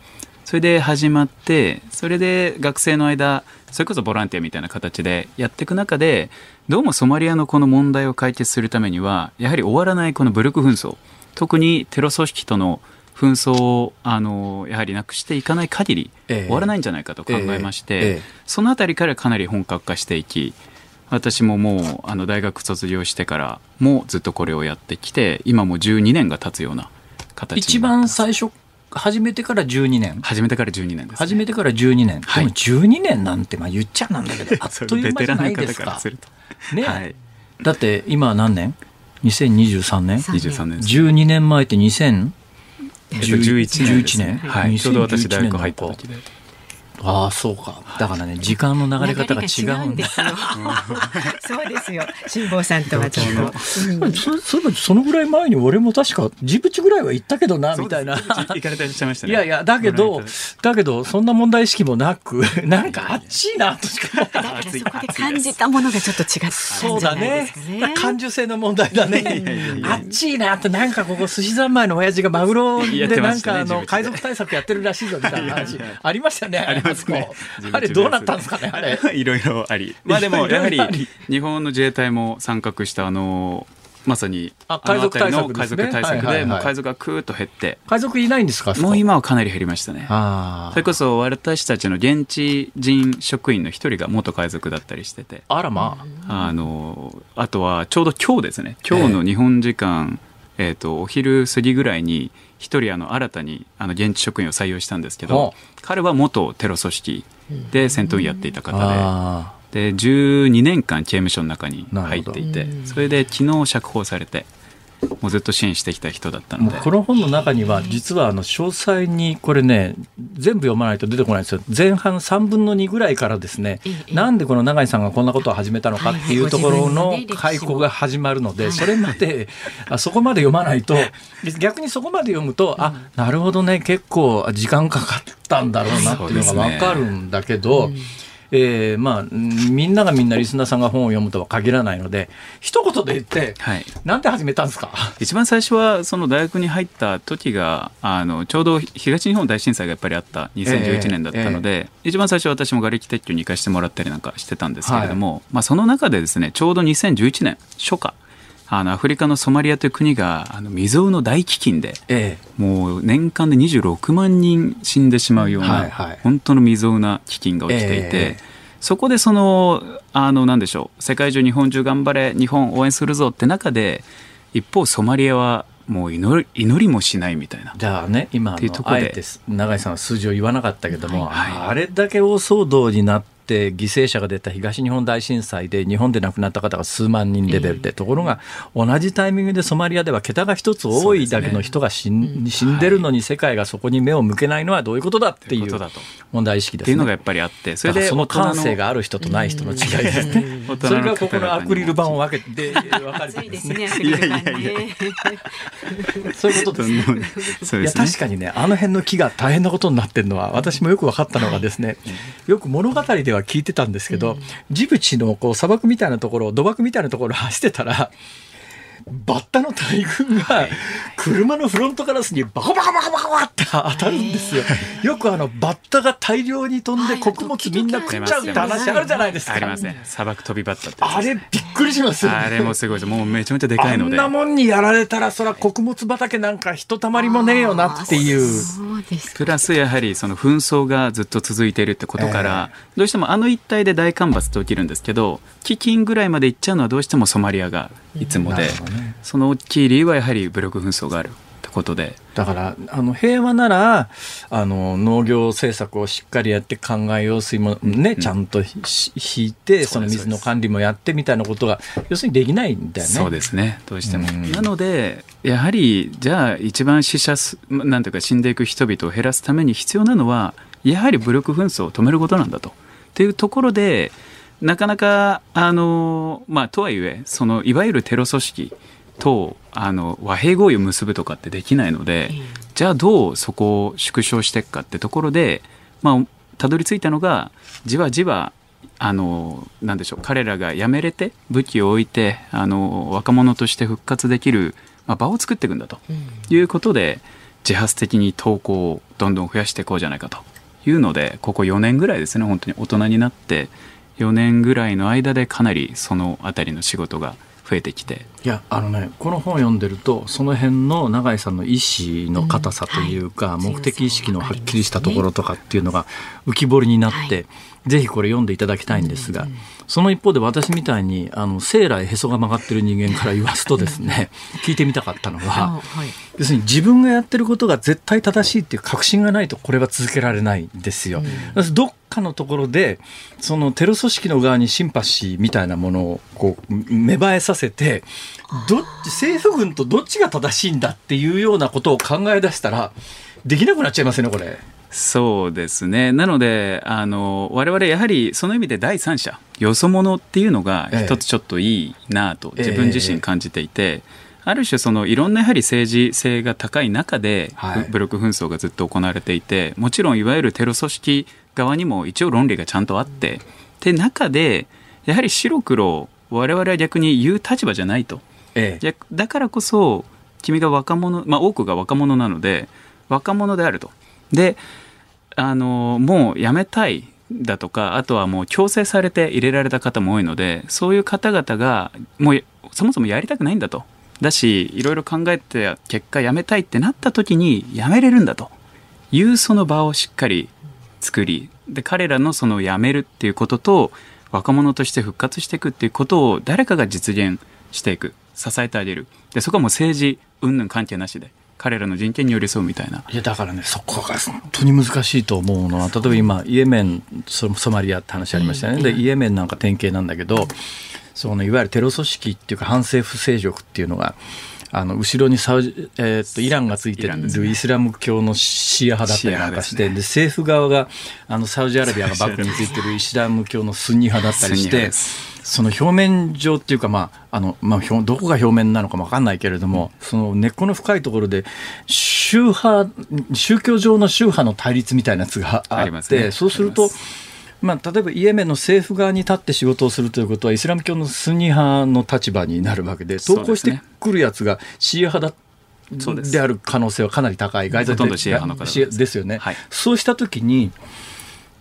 それで始まってそれで学生の間それこそボランティアみたいな形でやっていく中でどうもソマリアのこの問題を解決するためにはやはり終わらないこの武力紛争。特にテロ組織との紛争をあのやはりなくしていかない限りええ。終わらないんじゃないかと考えまして、ええ。ええそのあたりからかなり本格化していき私ももうあの大学卒業してからもずっとこれをやってきて今もう12年が経つような形に一番最初始めてから12年始めてから12年です、ね、始めてから12年、はい。でも12年なんてまあ言っちゃなんだけど [laughs] あっという間じゃないですか。ね、はい。だって今何年 ?2023 年さ23年です12年前って2000えっと11年ですね。11年はい、ちょうど私大学2011入った時でああそうか。だからね時間の流れ方が違うんだですよ。[laughs] そうですよ。辛坊さんとはちょっと。うんそそういえばそのぐらい前に俺も確かジブチぐらいは行ったけどなみたいな。行かれてらっしゃいましたね。いやいやだけどだけどそんな問題意識もなくなんかあっちいなとしか。だからそこで感じたものがちょっと違ったそうんだね。感受性の問題だね。あっちいなってなんかここ寿司三昧の親父がマグロでなんかあの海賊対策やってるらしいぞみたいな話ありましたねますね。あれどうなったんですかねあれ。いろいろあり。まあでもやはり日本の自衛隊も参画したあのまさに海賊海賊対策ねはいはいはい。対策でもう海賊がクーッと減って。海賊いないんですかもう今はかなり減りましたね。あそれこそ私たちの現地人職員の一人が元海賊だったりしてて。ああらまあ。あのあとはちょうど今日ですね。今日の日本時間、えー、とお昼過ぎぐらいに一人あの新たにあの現地職員を採用したんですけどほ彼は元テロ組織で戦闘員やっていた方あでで12年間刑務所の中に入っていてそれで昨日釈放されてもうずっと支援してきた人だったので。この本の中には実はあの詳細にこれね全部読まないと出てこないんですよ。前半3分の2ぐらいからですね、なんでこの永井さんがこんなことを始めたのかっていうところの解雇が始まるので、それまであそこまで読まないと逆にそこまで読むと、あなるほどね結構時間かかったんだろうなっていうのが分かるんだけど。えー、まあみんながみんなリスナーさんが本を読むとは限らないので一言で言って、はい、なんで始めたんですか？一番最初はその大学に入った時があのちょうど東日本大震災がやっぱりあった2011年だったので、えーえー、一番最初私も瓦礫撤去に行かせてもらったりなんかしてたんですけれども、はい、まあ、その中でですねちょうど2011年初夏あのアフリカのソマリアという国があの未曾有の大飢饉で、ええ、もう年間で26万人死んでしまうような、はいはい、本当の未曾有な飢饉が起きていて、え、そこでそのあのなんでしょう世界中日本中頑張れ日本応援するぞって中で一方ソマリアはもう祈り祈りもしないみたいな。じゃあね今のあえて永井さんは数字を言わなかったけども、はい、あれだけ大騒動になってって犠牲者が出た東日本大震災で日本で亡くなった方が数万人レベルで、ところが同じタイミングでソマリアでは桁が一つ多いだけの人が死ん,、死んでるのに世界がそこに目を向けないのはどういうことだっていう。問題意識です、ね、っていうのがやっぱりあってそれでその感性がある人とない人の違いですね。[laughs] それがここのアクリル板を分けて分かれてですね。いやいやいやそういうことですね。いや確かにねあの辺の木が大変なことになってるのは私もよく分かったのがですねよく物語では聞いてたんですけど、ジブチのこう砂漠みたいなところ土漠みたいなところを走ってたらバッタの大群が車のフロントガラスにバカバカバカバカって当たるんですよ。よくあのバッタが大量に飛んで穀物みんな食っちゃうって話あるじゃないですか。ありません。砂漠飛びバッタって。あれびっくりします、あれもすごいです。もうめちゃめちゃでかいので。あんなもんにやられたらそら穀物畑なんかひとたまりもねえよなっていう。プラスやはりその紛争がずっと続いているってことから、えー、どうしてもあの一帯で大干ばつって起きるんですけど、飢饉ぐらいまで行っちゃうのはどうしてもソマリアがいつもで、ね、その大きい理由はやはり武力紛争があるってことで。だからあの平和ならあの農業政策をしっかりやって考え用水もね、うん、ちゃんと引いてその水の管理もやってみたいなことが要するにできないんだよね。そうですね。どうしても、うん、なのでやはりじゃあ一番死者なんていうか死んでいく人々を減らすために必要なのはやはり武力紛争を止めることなんだと。っていうところでなかなかあのまあとはいえそのいわゆるテロ組織とあの和平合意を結ぶとかってできないので、じゃあどうそこを縮小していくかってところでまあたどり着いたのがじわじわあのなんでしょう彼らがやめれて武器を置いてあの若者として復活できる、まあ、場を作っていくんだということで、自発的に投稿をどんどん増やしていこうじゃないかというのでここ4年ぐらいですね本当に大人になって4年ぐらいの間でかなりその辺りの仕事が増えてきて。いやあのねこの本を読んでるとその辺の永井さんの意志の硬さというか、うんはい、目的意識のはっきりしたところとかっていうのが浮き彫りになって、はい、ぜひこれ読んでいただきたいんですが、うんうんその一方で私みたいにあの生来へそが曲がってる人間から言わすとですね [laughs] 聞いてみたかったのは、はい、要するに自分がやってることが絶対正しいっていう確信がないとこれは続けられないんですよ。うん、どっかのところでそのテロ組織の側にシンパシーみたいなものをこう芽生えさせてどっち政府軍とどっちが正しいんだっていうようなことを考え出したらできなくなっちゃいますねこれ。そうですね。なので、あの、我々やはりその意味で第三者、よそ者っていうのが一つちょっといいなと自分自身感じていて、ええある種そのいろんなやはり政治性が高い中で、武力紛争がずっと行われていてもちろんいわゆるテロ組織側にも一応論理がちゃんとあってって中でやはり白黒我々は逆に言う立場じゃないと、ええ、だからこそ君が若者、まあ、多くが若者なので若者であるとであのもうやめたいだとかあとはもう強制されて入れられた方も多いのでそういう方々がもうそもそもやりたくないんだと。だしいろいろ考えて結果やめたいってなった時にやめれるんだと。いうその場をしっかり作りで彼らのそのやめるっていうことと若者として復活していくっていうことを誰かが実現していく。支えてあげる。でそこはもう政治云々関係なしで。彼らの人権に寄り添うみたいな。いやだからねそこが本当に難しいと思うのは例えば今イエメンソマリアって話ありましたね、でイエメンなんか典型なんだけどそのいわゆるテロ組織っていうか反政府勢力っていうのがあの後ろにサウジ、えー、とイランがついてるイスラム教のシーア派だったりなんかして、シーアで政府側があのサウジアラビアがバックについてるイスラム教のスンニ派だったりしてその表面上っていうか、まああのまあ、表どこが表面なのかも分かんないけれども、その根っこの深いところで宗派宗教上の宗派の対立みたいなやつがああって、りますね。そうするとま。まあ、例えばイエメンの政府側に立って仕事をするということはイスラム教のスンニ派の立場になるわけで投稿してくるやつがシーア派だそうです。である可能性はかなり高い、外ほとんどシーア派の方です。ですよね、はい。そうしたときに、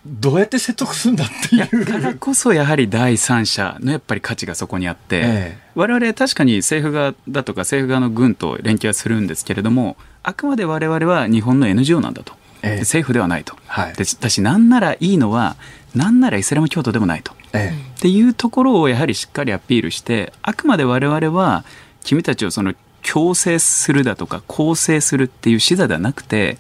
どうやって説得するんだっていう。からこそやはり第三者のやっぱり価値がそこにあって、ええ。我々確かに政府側だとか政府側の軍と連携はするんですけれどもあくまで我々は日本の NGO なんだと、ええ。で政府ではないと、はい。でだしなんならいいのはなんならイスラム教徒でもないと。えっていうところをやはりしっかりアピールしてあくまで我々は君たちをその強制するだとか構成するっていう視座ではなくて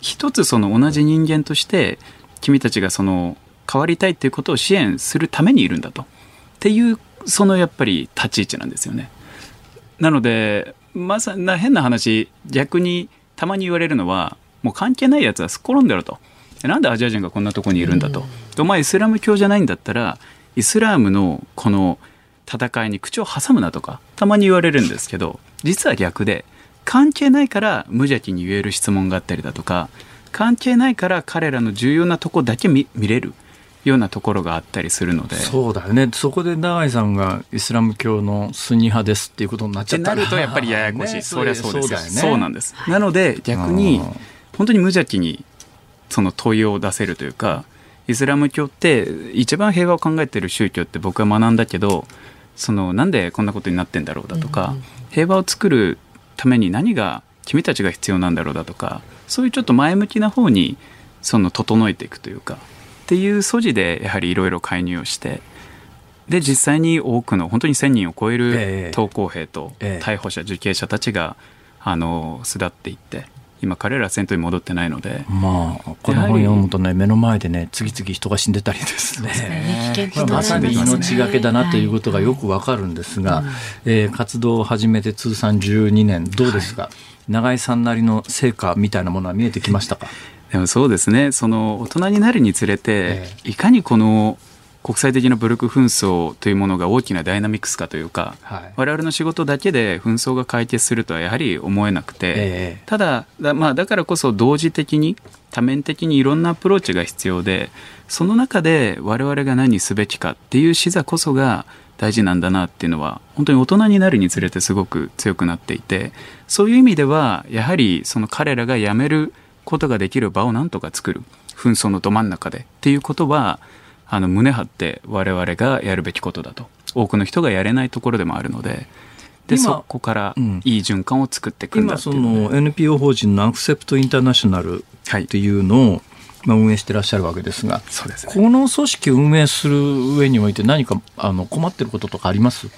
一つその同じ人間として君たちがその変わりたいっていうことを支援するためにいるんだとっていうそのやっぱり立ち位置なんですよね。なのでまさな変な話逆にたまに言われるのはもう関係ないやつはすっ転んでるとなんでアジア人がこんなとこにいるんだと、お前イスラム教じゃないんだったらイスラームのこの戦いに口を挟むなとかたまに言われるんですけど実は逆で関係ないから無邪気に言える質問があったりだとか関係ないから彼らの重要なとこだけ見見れるようなところがあったりするので。そうだよね、そこで永井さんがイスラム教のスンニ派ですっていうことになっちゃったなるとやっぱりややこしい、[laughs] ねそりゃそうですよ。だよね。そうなんです。なので逆にうん。本当に無邪気にその問いを出せるというかイスラム教って一番平和を考えてる宗教って僕は学んだけどそのなんでこんなことになってんだろうだとか、平和を作るために何が君たちが必要なんだろうだとかそういうちょっと前向きな方にその整えていくというかっていう素地でやはりいろいろ介入をしてで実際に多くの本当に1,000人を超ええるえ。投降兵とええ。逮捕者受刑者たちがあの巣立っていって今彼らは戦闘に戻ってないので。まあ、この本読むとね、目の前でね、次々人が死んでたりですね。ね。危険まさに命がけだなということがよくわかるんですが、えー活動を始めて通算12年、どうですか、永井さんなりの成果みたいなものは見えてきましたか？でもそうですね。その大人になるにつれて、え。いかにこの国際的な武力紛争というものが大きなダイナミクスかというか、はい。我々の仕事だけで紛争が解決するとはやはり思えなくて、ええ。ただだ,、まあ、だからこそ同時的に多面的にいろんなアプローチが必要でその中で我々が何すべきかっていう視座こそが大事なんだなっていうのは本当に大人になるにつれてすごく強くなっていてそういう意味ではやはりその彼らが辞めることができる場をなんとか作る。紛争のど真ん中でっていうことはあの胸張って我々がやるべきことだと。多くの人がやれないところでもあるので。で今そこからうん。いい循環を作っていくんだ今、そっていうので。の NPO 法人のアクセプトインターナショナルはい。っていうのを、まあ、運営してらっしゃるわけですが、そうですね。この組織を運営する上において何かあの困ってることとかあります？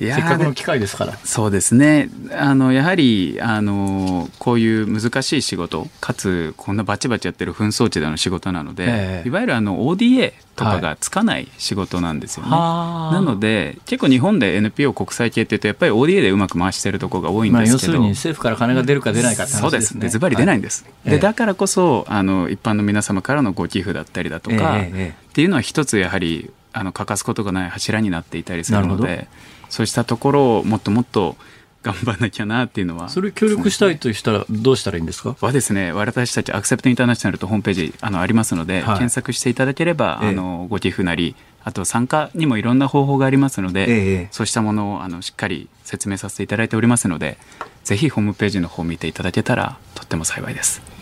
せっかくの機会ですから。そうですね。あのやはりあのこういう難しい仕事かつこんなバチバチやってる紛争地での仕事なので、ええ。いわゆるあの ODA とかがつかない仕事なんですよね。はあ。なので結構日本で NPO 国際系っていうとやっぱり ODA でうまく回してるところが多いんまあ、ですけど、要するに政府から金が出るか出ないかってそう話ですすでズバリ出ないんです、はいええ。でだからこそあの一般の皆様からのご寄付だったりだとか、ええええっていうのは一つやはりあの欠かすことがない柱になっていたりするのなるでそうしたところをもっともっと頑張らなきゃなっていうのは。それ協力したいとしたらどうしたらいいんですか？はですね。私たちアクセプトインターナショナルとホームページあのありますので、はい。検索していただければ、ええ。あのご寄付なりあと参加にもいろんな方法がありますので、ええ。そうしたものをあのしっかり説明させていただいておりますのでぜひホームページの方を見ていただけたらとっても幸いです。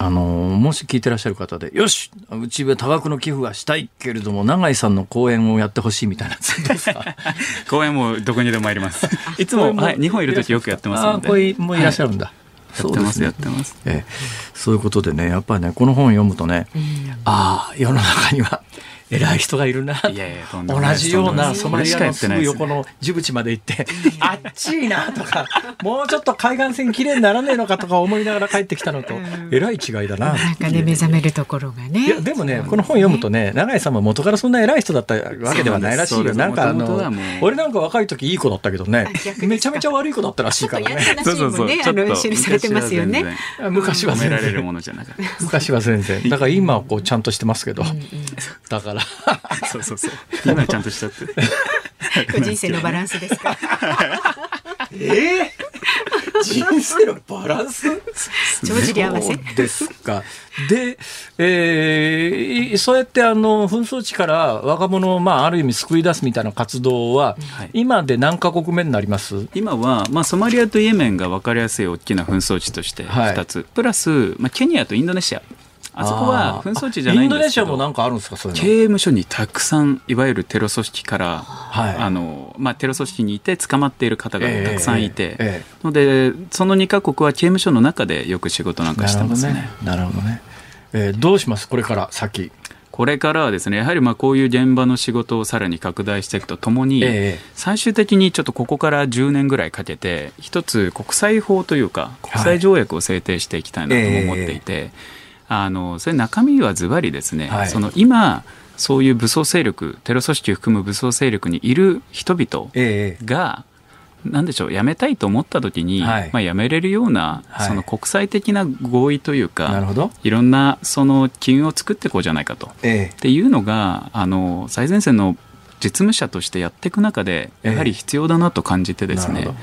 あのもし聞いてらっしゃる方で、よしうちは多額の寄付がしたいけれども、永井さんの講演をやってほしいみたいなやつどうですか？[laughs] 公演もどこにでも参ります。いつも、はい、日本いる時よくやってますので。あこれもいらっしゃるんだ。やってます、やってます。ええそういうことでね、やっぱりね、この本を読むとね、ああ、世の中には偉い人がいるな。同じようなソマリアのすぐ横のジブチまで行って、あっちいなとか、もうちょっと海岸線きれいにならねえのかとか思いながら帰ってきたのと、えらい違いだな。なんかね目覚めるところがね。いやでもね、この本読むとね、永井さんも元からそんな偉い人だったわけではないらしいよ。なんかあの俺なんか若い時いい子だったけどねめちゃめちゃ悪い子だったらしいからちょっとやったね。らしいもんね、あの記されてますよね。昔は全然褒められるものじゃなかった。昔は全然。だから今はこうちゃんとしてますけど。だから。[laughs] そうそうそう。今ちゃんとしたって。[laughs] 人生のバランスですか。ええ人生のバランス？帳尻合わせ？ですか。で、えーいそうやってあの紛争地から若者を、まあ、ある意味救い出すみたいな活動は、はい。今で何カ国目になります？今は、まあ、ソマリアとイエメンが分かりやすい大きな紛争地としてはい。2つ、プラス、まあ、ケニアとインドネシアあそこは紛争地じゃないんですインドネシアもなんかあるんですかそういう刑の務所にたくさんいわゆるテロ組織から、はい。あのまあ、テロ組織にいて捕まっている方がたくさんいて、えええのでその2カ国は刑務所の中でよく仕事なんかしてますね。なるほどね。えーどうします？これから先。これからはですね。やはりまあこういう現場の仕事をさらに拡大していくとともに、ええ最終的にちょっとここから10年ぐらいかけて一つ国際法というか国際条約を制定していきたいなとも思っていて、あのそれ中身はズバリですね、はい。その今そういう武装勢力テロ組織を含む武装勢力にいる人々ええがなんでしょう辞めたいと思った時に、はい。まあ、辞めれるような、はい。その国際的な合意というかなるほど。いろんなその機運を作っていこうじゃないかと。え。っていうのがあの最前線の実務者としてやっていく中でええ。やはり必要だなと感じてですね、なるほど。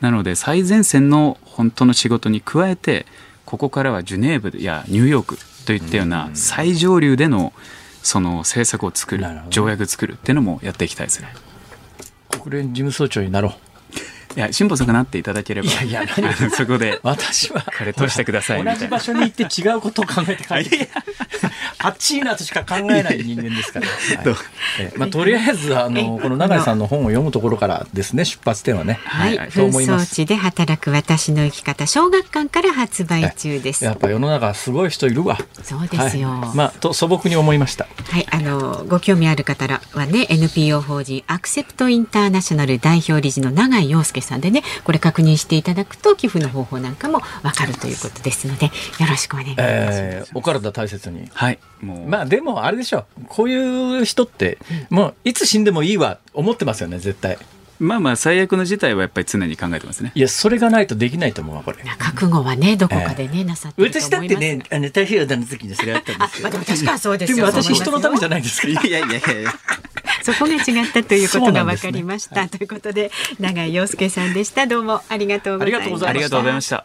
なので最前線の本当の仕事に加えてここからはジュネーブやニューヨークといったような最上流でのその政策を作る条約作るっていうのもやっていきたいですね。え国連事務総長になろう。いや辛抱さくなっていただければいやいや [laughs] そこで私は。これ通してくださいみたいな。同じ場所に行って違うことを考えて帰って [laughs] あっちいなとしか考えない人間ですから、[laughs] はい。えまあ、とりあえずあのこの永井さんの本を読むところからですね出発点はね、はい、はい。と紛思います。争地で働く私の生き方小学館から発売中です。やっぱ世の中すごい人いるわ。そうですよ。はい。まあ、と素朴に思いました。はい、あのご興味ある方はね NPO 法人アクセプトインターナショナル代表理事の永井陽介さんでねこれ確認していただくと寄付の方法なんかもわかるということですのでよろしくお願いいたします。えーお体大切に。はいまあでもあれでしょ。こういう人ってもういつ死んでもいいわ思ってますよね絶対。まあまあ最悪の事態はやっぱり常に考えてますね。いやそれがないとできないと思うわこれ。覚悟はねどこかでね、なさって私だって。ねあの太平洋の時にそれあったんですまあでも確かにそうですでよ。も私人のためじゃない。ですか。いやいやいやいや。そこが違ったということが分かりました、ということで永井陽介さんでした。どうもありがとうございました。ありがとうございました。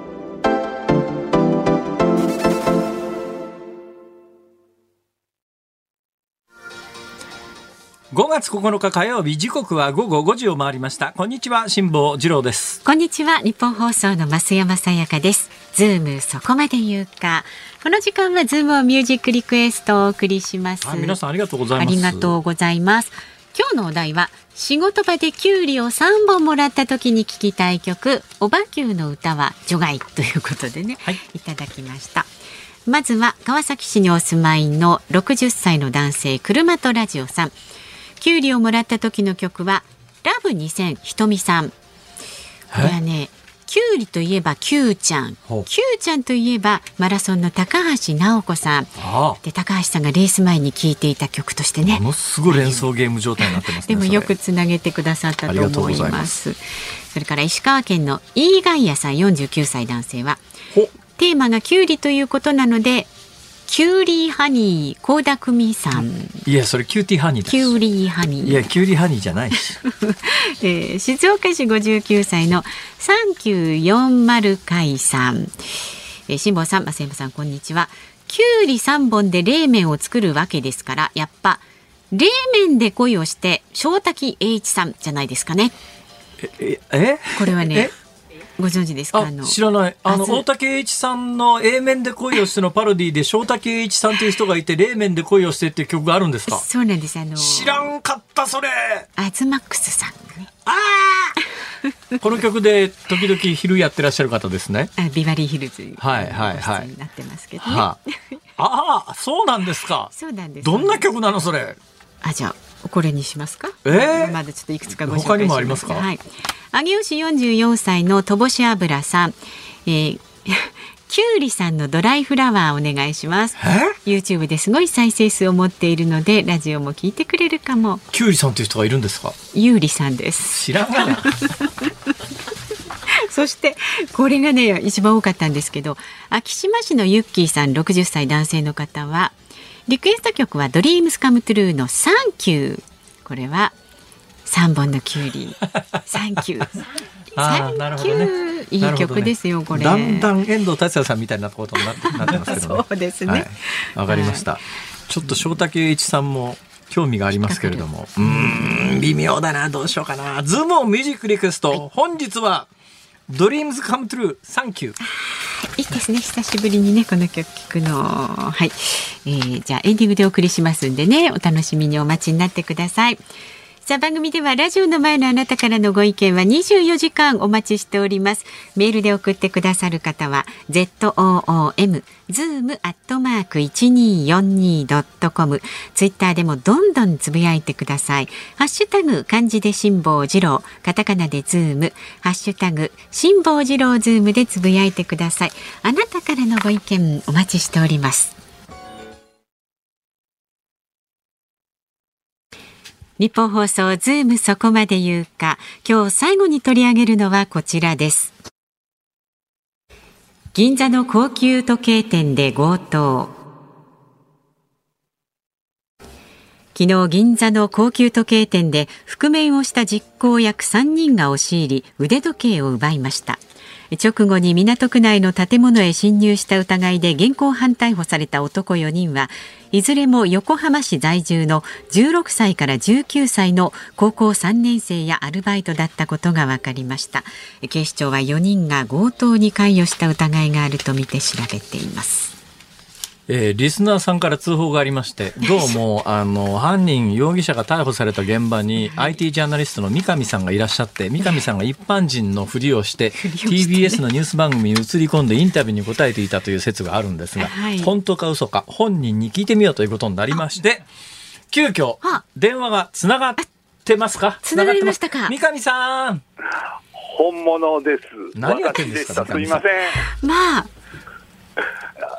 5月9日火曜日時刻は午後5時を回りました。こんにちは辛坊治郎です。こんにちは日本放送の増山さやかです。ズームそこまで言うか。この時間はズームオンミュージックリクエストをお送りします。あ皆さんありがとうございあます。りがとうございます。今日のお題は仕事場でキュウリを3本もらった時に聞きたい曲オバQ の歌は除外ということでね、はい。いただきました。まずは川崎市にお住まいの60歳の男性車とラジオさんキュウリをもらった時の曲はラブ2000ひとみさん。これはねキュウリといえばキュウちゃん。キュウちゃんといえばマラソンの高橋直子さん。で高橋さんがレース前に聴いていた曲としてね。ものすごい連想ゲーム状態になってます、ね、でもよくつなげてくださったと思います。それから石川県のイーガイアさん49歳男性は。テーマがキュウリということなのでキュウリーハニー倖田來未さん。いやそれキューティーハニーです。キュウリーハニー。いやキュウリーハニーじゃないし、[laughs] えー、静岡市59歳の3940回さん、えー、辛坊さん増山さんこんにちは。キュウリ3本で冷麺を作るわけですからやっぱ冷麺で恋をして大滝詠一さんじゃないですかね。ええこれはねご存知ですか？あ知らないあの大竹栄一さんの A 面で恋をしてのパロディで正竹栄一さんという人がいて冷面で恋をしてっていう曲があるんですか？そうなんですあの知らんかったそれアズマックスさんああ [laughs] この曲で時々昼やってらっしゃる方ですね。あビバリーヒルズはいはいはいなってますけどね。はあ、あそうなんですか。[laughs] そうなんです。どんな曲なのそれ？あじゃあこれにしますか？えー、まだちょっといくつかご紹介し他にもありますか？はい。上尾市44歳のとぼし油さん。えー [laughs] キュウリさんのドライフラワーお願いします。YouTube ですごい再生数を持っているのでラジオも聞いてくれるかも。キュウリさんという人がいるんですか？ゆうりさんです。知らないな。[laughs] そしてこれがね一番多かったんですけど昭島市のユッキーさん60歳男性の方はリクエスト曲は「ドリームズカムトゥルーのサンキューこれは3本のキュウリ。サンキューサンキュー、ね、いい曲ですよ、ね、これ。だんだん遠藤達也さんみたいなことになってなってますけど、ね、[laughs] そうですね。わ、はい、かりました、はい、ちょっと大滝詠一さんも興味がありますけれども。うん。微妙だな。どうしようかな。ズームオンミュージックリクエスト、はい、本日はドリームズカムトゥルー。サンキューいいですね。久しぶりにねこの曲聞くの。はい、えー、じゃあエンディングでお送りしますんでねお楽しみにお待ちになってください。さあ番組ではラジオの前のあなたからのご意見は24時間お待ちしております。メールで送ってくださる方は ZOOM zoom アットマーク 1242.com ツイッターでもどんどんつぶやいてください。ハッシュタグ漢字で辛坊治郎。カタカナでズーム。ハッシュタグ辛坊治郎ズームでつぶやいてください。あなたからのご意見お待ちしております。日本放送ズームそこまで言うか。今日最後に取り上げるのはこちらです。銀座の高級時計店で強盗。昨日銀座の高級時計店で覆面をした実行役3人が押し入り腕時計を奪いました。直後に港区内の建物へ侵入した疑いで現行犯逮捕された男4人はいずれも横浜市在住の16歳から19歳の高校3年生やアルバイトだったことが分かりました。警視庁は4人が強盗に関与した疑いがあるとみて調べています。えー、リスナーさんから通報がありまして [laughs] どうもあの犯人容疑者が逮捕された現場に IT ジャーナリストの三上さんがいらっしゃって三上さんが一般人のふりをして [laughs] TBS のニュース番組に移り込んでインタビューに答えていたという説があるんですが、はい、本当か嘘か本人に聞いてみようということになりまして急遽電話がつながってますか？つながりましたか？三上さん。本物です。何やってんです。かすみません。まあ。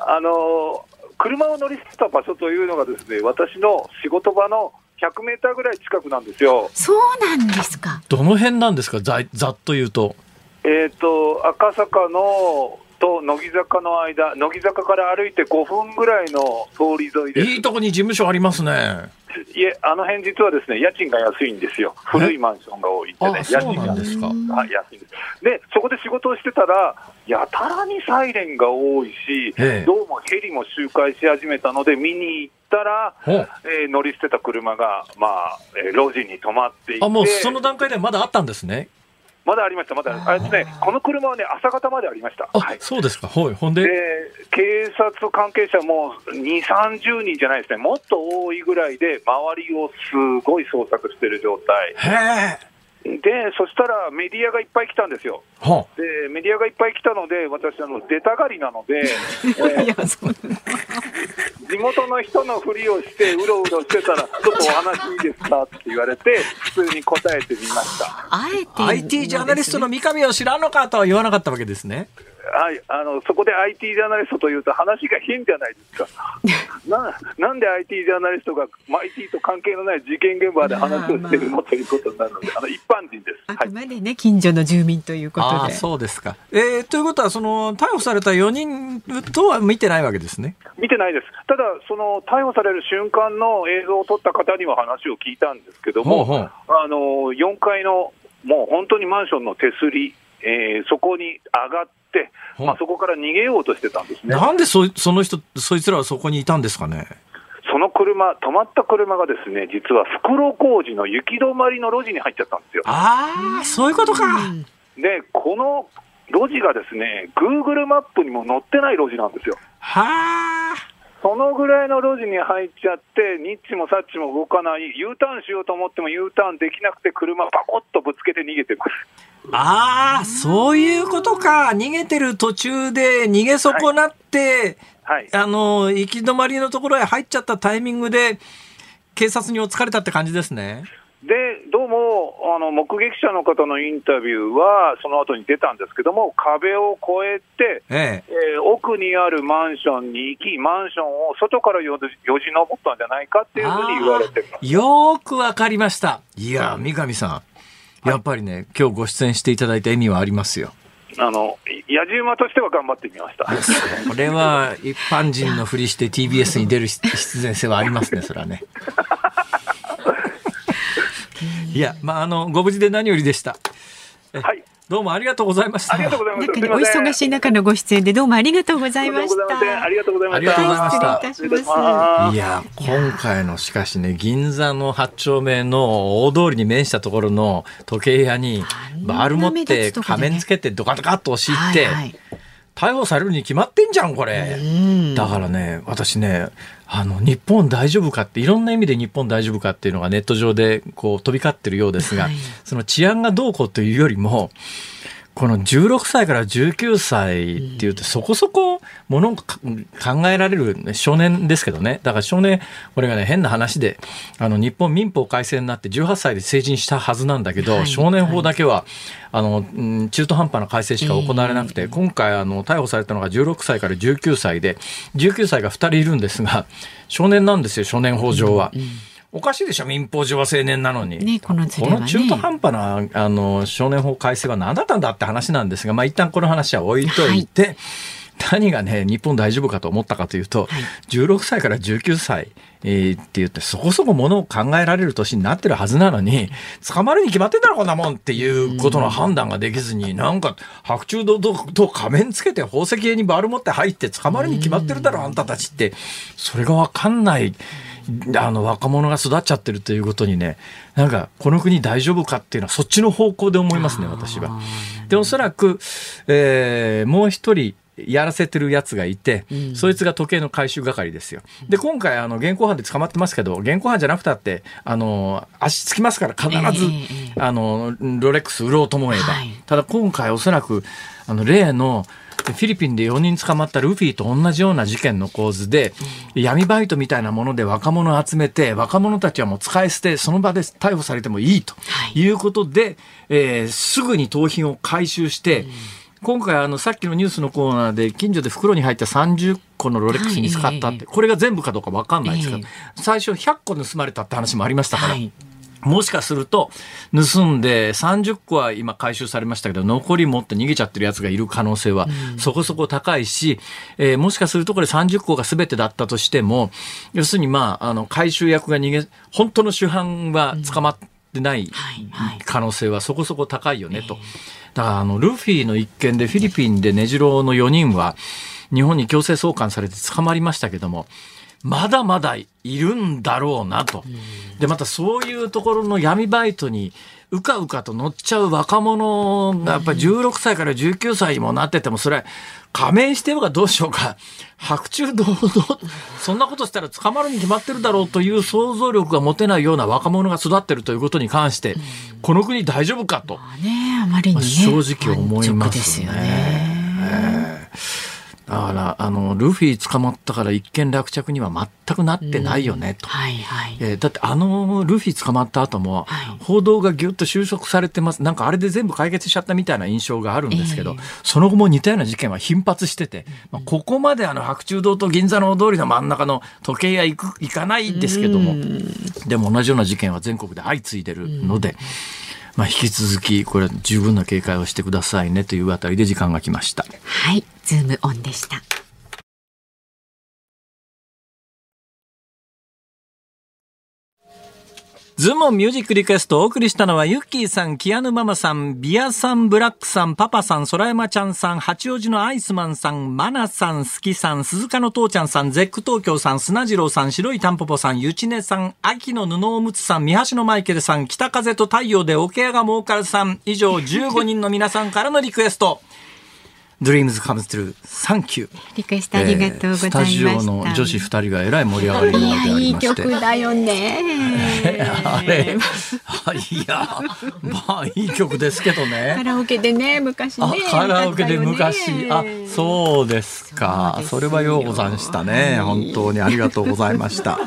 あの車を乗り捨てた場所というのがですね私の仕事場の100メーターぐらい近くなんですよ。そうなんですか。どの辺なんですか、ざざっと言うと。えっ、ー、と赤坂のと乃木坂の間、乃木坂から歩いて5分ぐらいの通り沿いです。いいとこに事務所ありますね。いえ、あの辺実はですね、家賃が安いんですよ。古いマンションが多いんでね。家賃が安いです。で、そこで仕事をしてたら、やたらにサイレンが多いし、どうもヘリも周回し始めたので、見に行ったら、えー、乗り捨てた車が、まあ、えー、路地に止まっていて。あ、もうその段階でまだあったんですね。まだありました、まだ。あれね、この車はね、朝方までありました。はい、そうですか、はい、ほんで？で警察関係者も2、30人じゃないですね、もっと多いぐらいで、周りをすごい捜索してる状態。へで、そしたらメディアがいっぱい来たんですよ。はあ、で、メディアがいっぱい来たので、私、あの出たがりなので、[laughs] えー、で地元の人のふりをして、うろうろしてたら、ちょっとお話いいですかって言われて、普通に答えてみました。あえて、IT ジャーナリストの三上を知らんのかとは言わなかったわけですね。はい、あのそこで IT ジャーナリストというと話が変じゃないですか。[laughs] ななんで IT ジャーナリストが IT と関係のない事件現場で話をしているの、ということになるので、あの一般人です。あくまでね、はい、近所の住民ということで。そうですか。えー、ということは、その逮捕された4人とは見てないわけですね。見てないです。ただ、その逮捕される瞬間の映像を撮った方には話を聞いたんですけども、ほうほうあの4階のもう本当にマンションの手すり、えー、そこに上がって、まあ、そこから逃げようとしてたんですね。なんでそその人、そいつらはそこにいたんですかね？その車、止まった車がですね、実は袋小路の行き止まりの路地に入っちゃったんですよ。ああ、そういうことか。で、この路地がですね、グーグルマップにも載ってない路地なんですよ。はあ。そのぐらいの路地に入っちゃって、ニッチもサッチも動かない、U ターンしようと思っても U ターンできなくて、車、パコッとぶつけて逃げてます。ああ、そういうことか。逃げてる途中で逃げ損なって、はい、あの、行き止まりのところへ入っちゃったタイミングで、警察にお疲れたって感じですね。で、どうも、あの、目撃者の方のインタビューは、その後に出たんですけども、壁を越えて、えええー、奥にあるマンションに行き、マンションを外からよじ登ったんじゃないかっていうふうに言われてます。よーくわかりました。いや、三上さん、やっぱりね、今日ご出演していただいた意味はありますよ。あの、野じ馬としては頑張ってみました。これは一般人のふりして TBS に出る必然性はありますね、それはね。[laughs] いや、まあ、あの、ご無事で何よりでした。はい。どうもありがとうございました。ありがとうございます。お忙しい中のご出演でどうもありがとうございました。ありがとうございました。ありがとうございました。失礼いたします。いや、今回のしかしね、銀座の八丁目の大通りに面したところの時計屋にバール持って仮面つけてドカドカっと押し入って、はいはい逮捕されるに決まってんじゃんこれ、だからね私ねあの日本大丈夫かっていろんな意味で日本大丈夫かっていうのがネット上でこう飛び交ってるようですが、はい、その治安がどうこうというよりもこの16歳から19歳っていうとそこそこもの考えられる少年ですけどね。だから少年、これがね、変な話で、あの、日本民法改正になって18歳で成人したはずなんだけど、はい、少年法だけは、あの、中途半端な改正しか行われなくて、今回、あの、逮捕されたのが16歳から19歳で、19歳が2人いるんですが、少年なんですよ、少年法上は。うんうんおかしいでしょ民法上は青年なのに。ね、この、ね、この中途半端な、あの、少年法改正は何だったんだって話なんですが、まあ一旦この話は置いといて、はい何がね、日本大丈夫かと思ったかというと、はい、16歳から19歳、えー、って言って、そこそこものを考えられる年になってるはずなのに、捕まるに決まってんだろ、こんなもんっていうことの判断ができずに、なんか、白昼堂々と仮面つけて宝石屋にバール持って入って捕まるに決まってるだろ、あんたたちって、それがわかんない。あの若者が育っちゃってるということにねなんかこの国大丈夫かっていうのはそっちの方向で思いますね私は。でおそらく、えー、もう一人やらせてるやつがいて、うん、そいつが時計の回収係ですよ。で、今回、あの、現行犯で捕まってますけど、現行犯じゃなくたって、あの、足つきますから必ず、えー、あの、ロレックス売ろうと思えば。はい、ただ今回おそらく、あの、例の、フィリピンで4人捕まったルフィと同じような事件の構図で、闇バイトみたいなもので若者を集めて、若者たちはもう使い捨て、その場で逮捕されてもいいとい。うことで、はい、えー、すぐに盗品を回収して、うん。今回あのさっきのニュースのコーナーで近所で袋に入った30個のロレックス見つかったって、これが全部かどうか分かんないですけど、最初100個盗まれたって話もありましたから。もしかすると、盗んで30個は今回収されましたけど、残り持って逃げちゃってるやつがいる可能性はそこそこ高いし、えー、もしかするとこれ30個が全てだったとしても、要するにまあ、あの、回収役が逃げ、本当の主犯は捕まってない可能性はそこそこ高いよねと。だからあの、ルフィの一件でフィリピンで根城の4人は、日本に強制送還されて捕まりましたけども、まだまだいるんだろうなと。で、またそういうところの闇バイトにうかうかと乗っちゃう若者がやっぱり16歳から19歳にもなってても、それ、仮面してようがどうしようか、白昼堂々、そんなことしたら捕まるに決まってるだろうという想像力が持てないような若者が育ってるということに関して、この国大丈夫かと、ね、あまりに、ね、正直思いますね。すよねだからあのルフィ捕まったから一件落着には全くなってないよねと、はいはい。えーだってあのルフィ捕まった後も、報道がぎゅっと収束されてます。なんかあれで全部解決しちゃったみたいな印象があるんですけど、ええ。その後も似たような事件は頻発してて、まあ、ここまであの白昼堂と銀座の大通りの真ん中の時計屋行く行かないんですけども、でも同じような事件は全国で相次いでるので。まあ、引き続き、これ十分な警戒をしてくださいねというあたりで時間が来ました。はいズームオンでしたズームオンミュージックリクエストをお送りしたのは、ユッキーさん、キアヌママさん、ビアさん、ブラックさん、パパさん、空山ちゃんさん、八王子のアイスマンさん、マナさん、スキさん、鈴鹿の父ちゃんさん、ゼック東京さん、砂次郎さん、白いタンポポさん、ゆちねさん、秋の布おむつさん、三橋のマイケルさん、北風と太陽で桶屋が儲かるさん、以上15人の皆さんからのリクエスト。Dreams Come True. Thank you. リクエストありがとうございました、スタジオの女子二人がえらい盛り上がりようであいいりまして。曲だよねあれ、あいや、まあいい曲ですけどカね。ラオケでね昔ねあカラオケで昔、あそうですかそうですよそれはようござんしたね本当にありがとうございました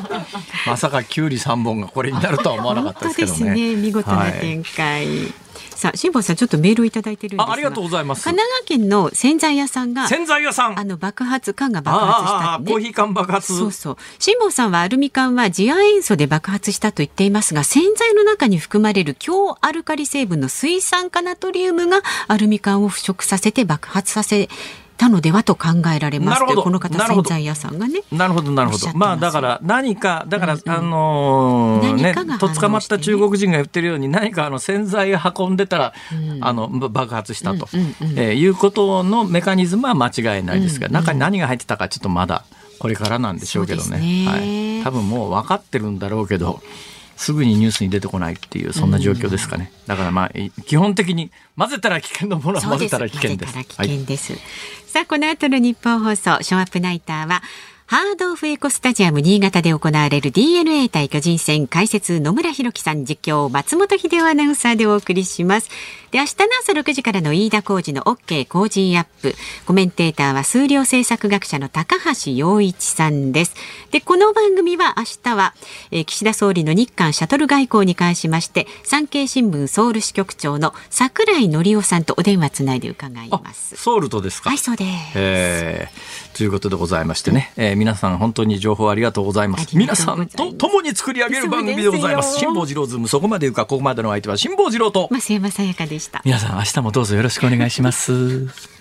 まさかきゅうり3本がこれになるとは思わなかったですけどね本当ですね見事なはい展開、さあ辛坊さんちょっとメールをいただいてるんですが。あありがとうございます。神奈川県の洗剤屋さんが洗剤屋さん。あの爆発缶が爆発したね。コーヒー缶爆発。そうそう。辛坊さんはアルミ缶は次亜塩素で爆発したと言っていますが洗剤の中に含まれる強アルカリ成分の水酸化ナトリウムがアルミ缶を腐食させて爆発させたのではと考えられますなるほど。というこの方なるほど。洗剤屋さんがねなるほどなるほど。まあだから何かだから、あのーねとっ捕まった中国人が言ってるように何かあの洗剤を運んでたら、あのば爆発したと、うんうんうん。えーいうことのメカニズムは間違いないですが、うんうん。中に何が入ってたかちょっとまだこれからなんでしょうけどね。ね。はい、多分もう分かってるんだろうけどすぐにニュースに出てこないっていうそんな状況ですかね、だからまあい基本的に混ぜたら危険なものは混ぜたら危険です。混ぜたら危険です。さあ、この後の日本放送、ショーアップナイターは、ハードオフエコスタジアム新潟で行われる DNA 対巨人戦解説野村弘樹さん実況松本秀夫アナウンサーでお送りします。で、明日の朝6時からの飯田浩二の OK 工事アップ。コメンテーターは数量政策学者の高橋洋一さんです。で、この番組は明日は、えー岸田総理の日韓シャトル外交に関しまして、産経新聞ソウル支局長の桜井則夫さんとお電話つないで伺いあます。ソウルとですか？はい、そうです。えーということでございましてね、えー皆さん本当に情報ありがとうございます。皆さんと共に作り上げる番組でございます。辛坊治郎ズーム、そこまで言うか、ここまでのお相手は辛坊治郎と。増山さやかでした。皆さん明日もどうぞよろしくお願いします。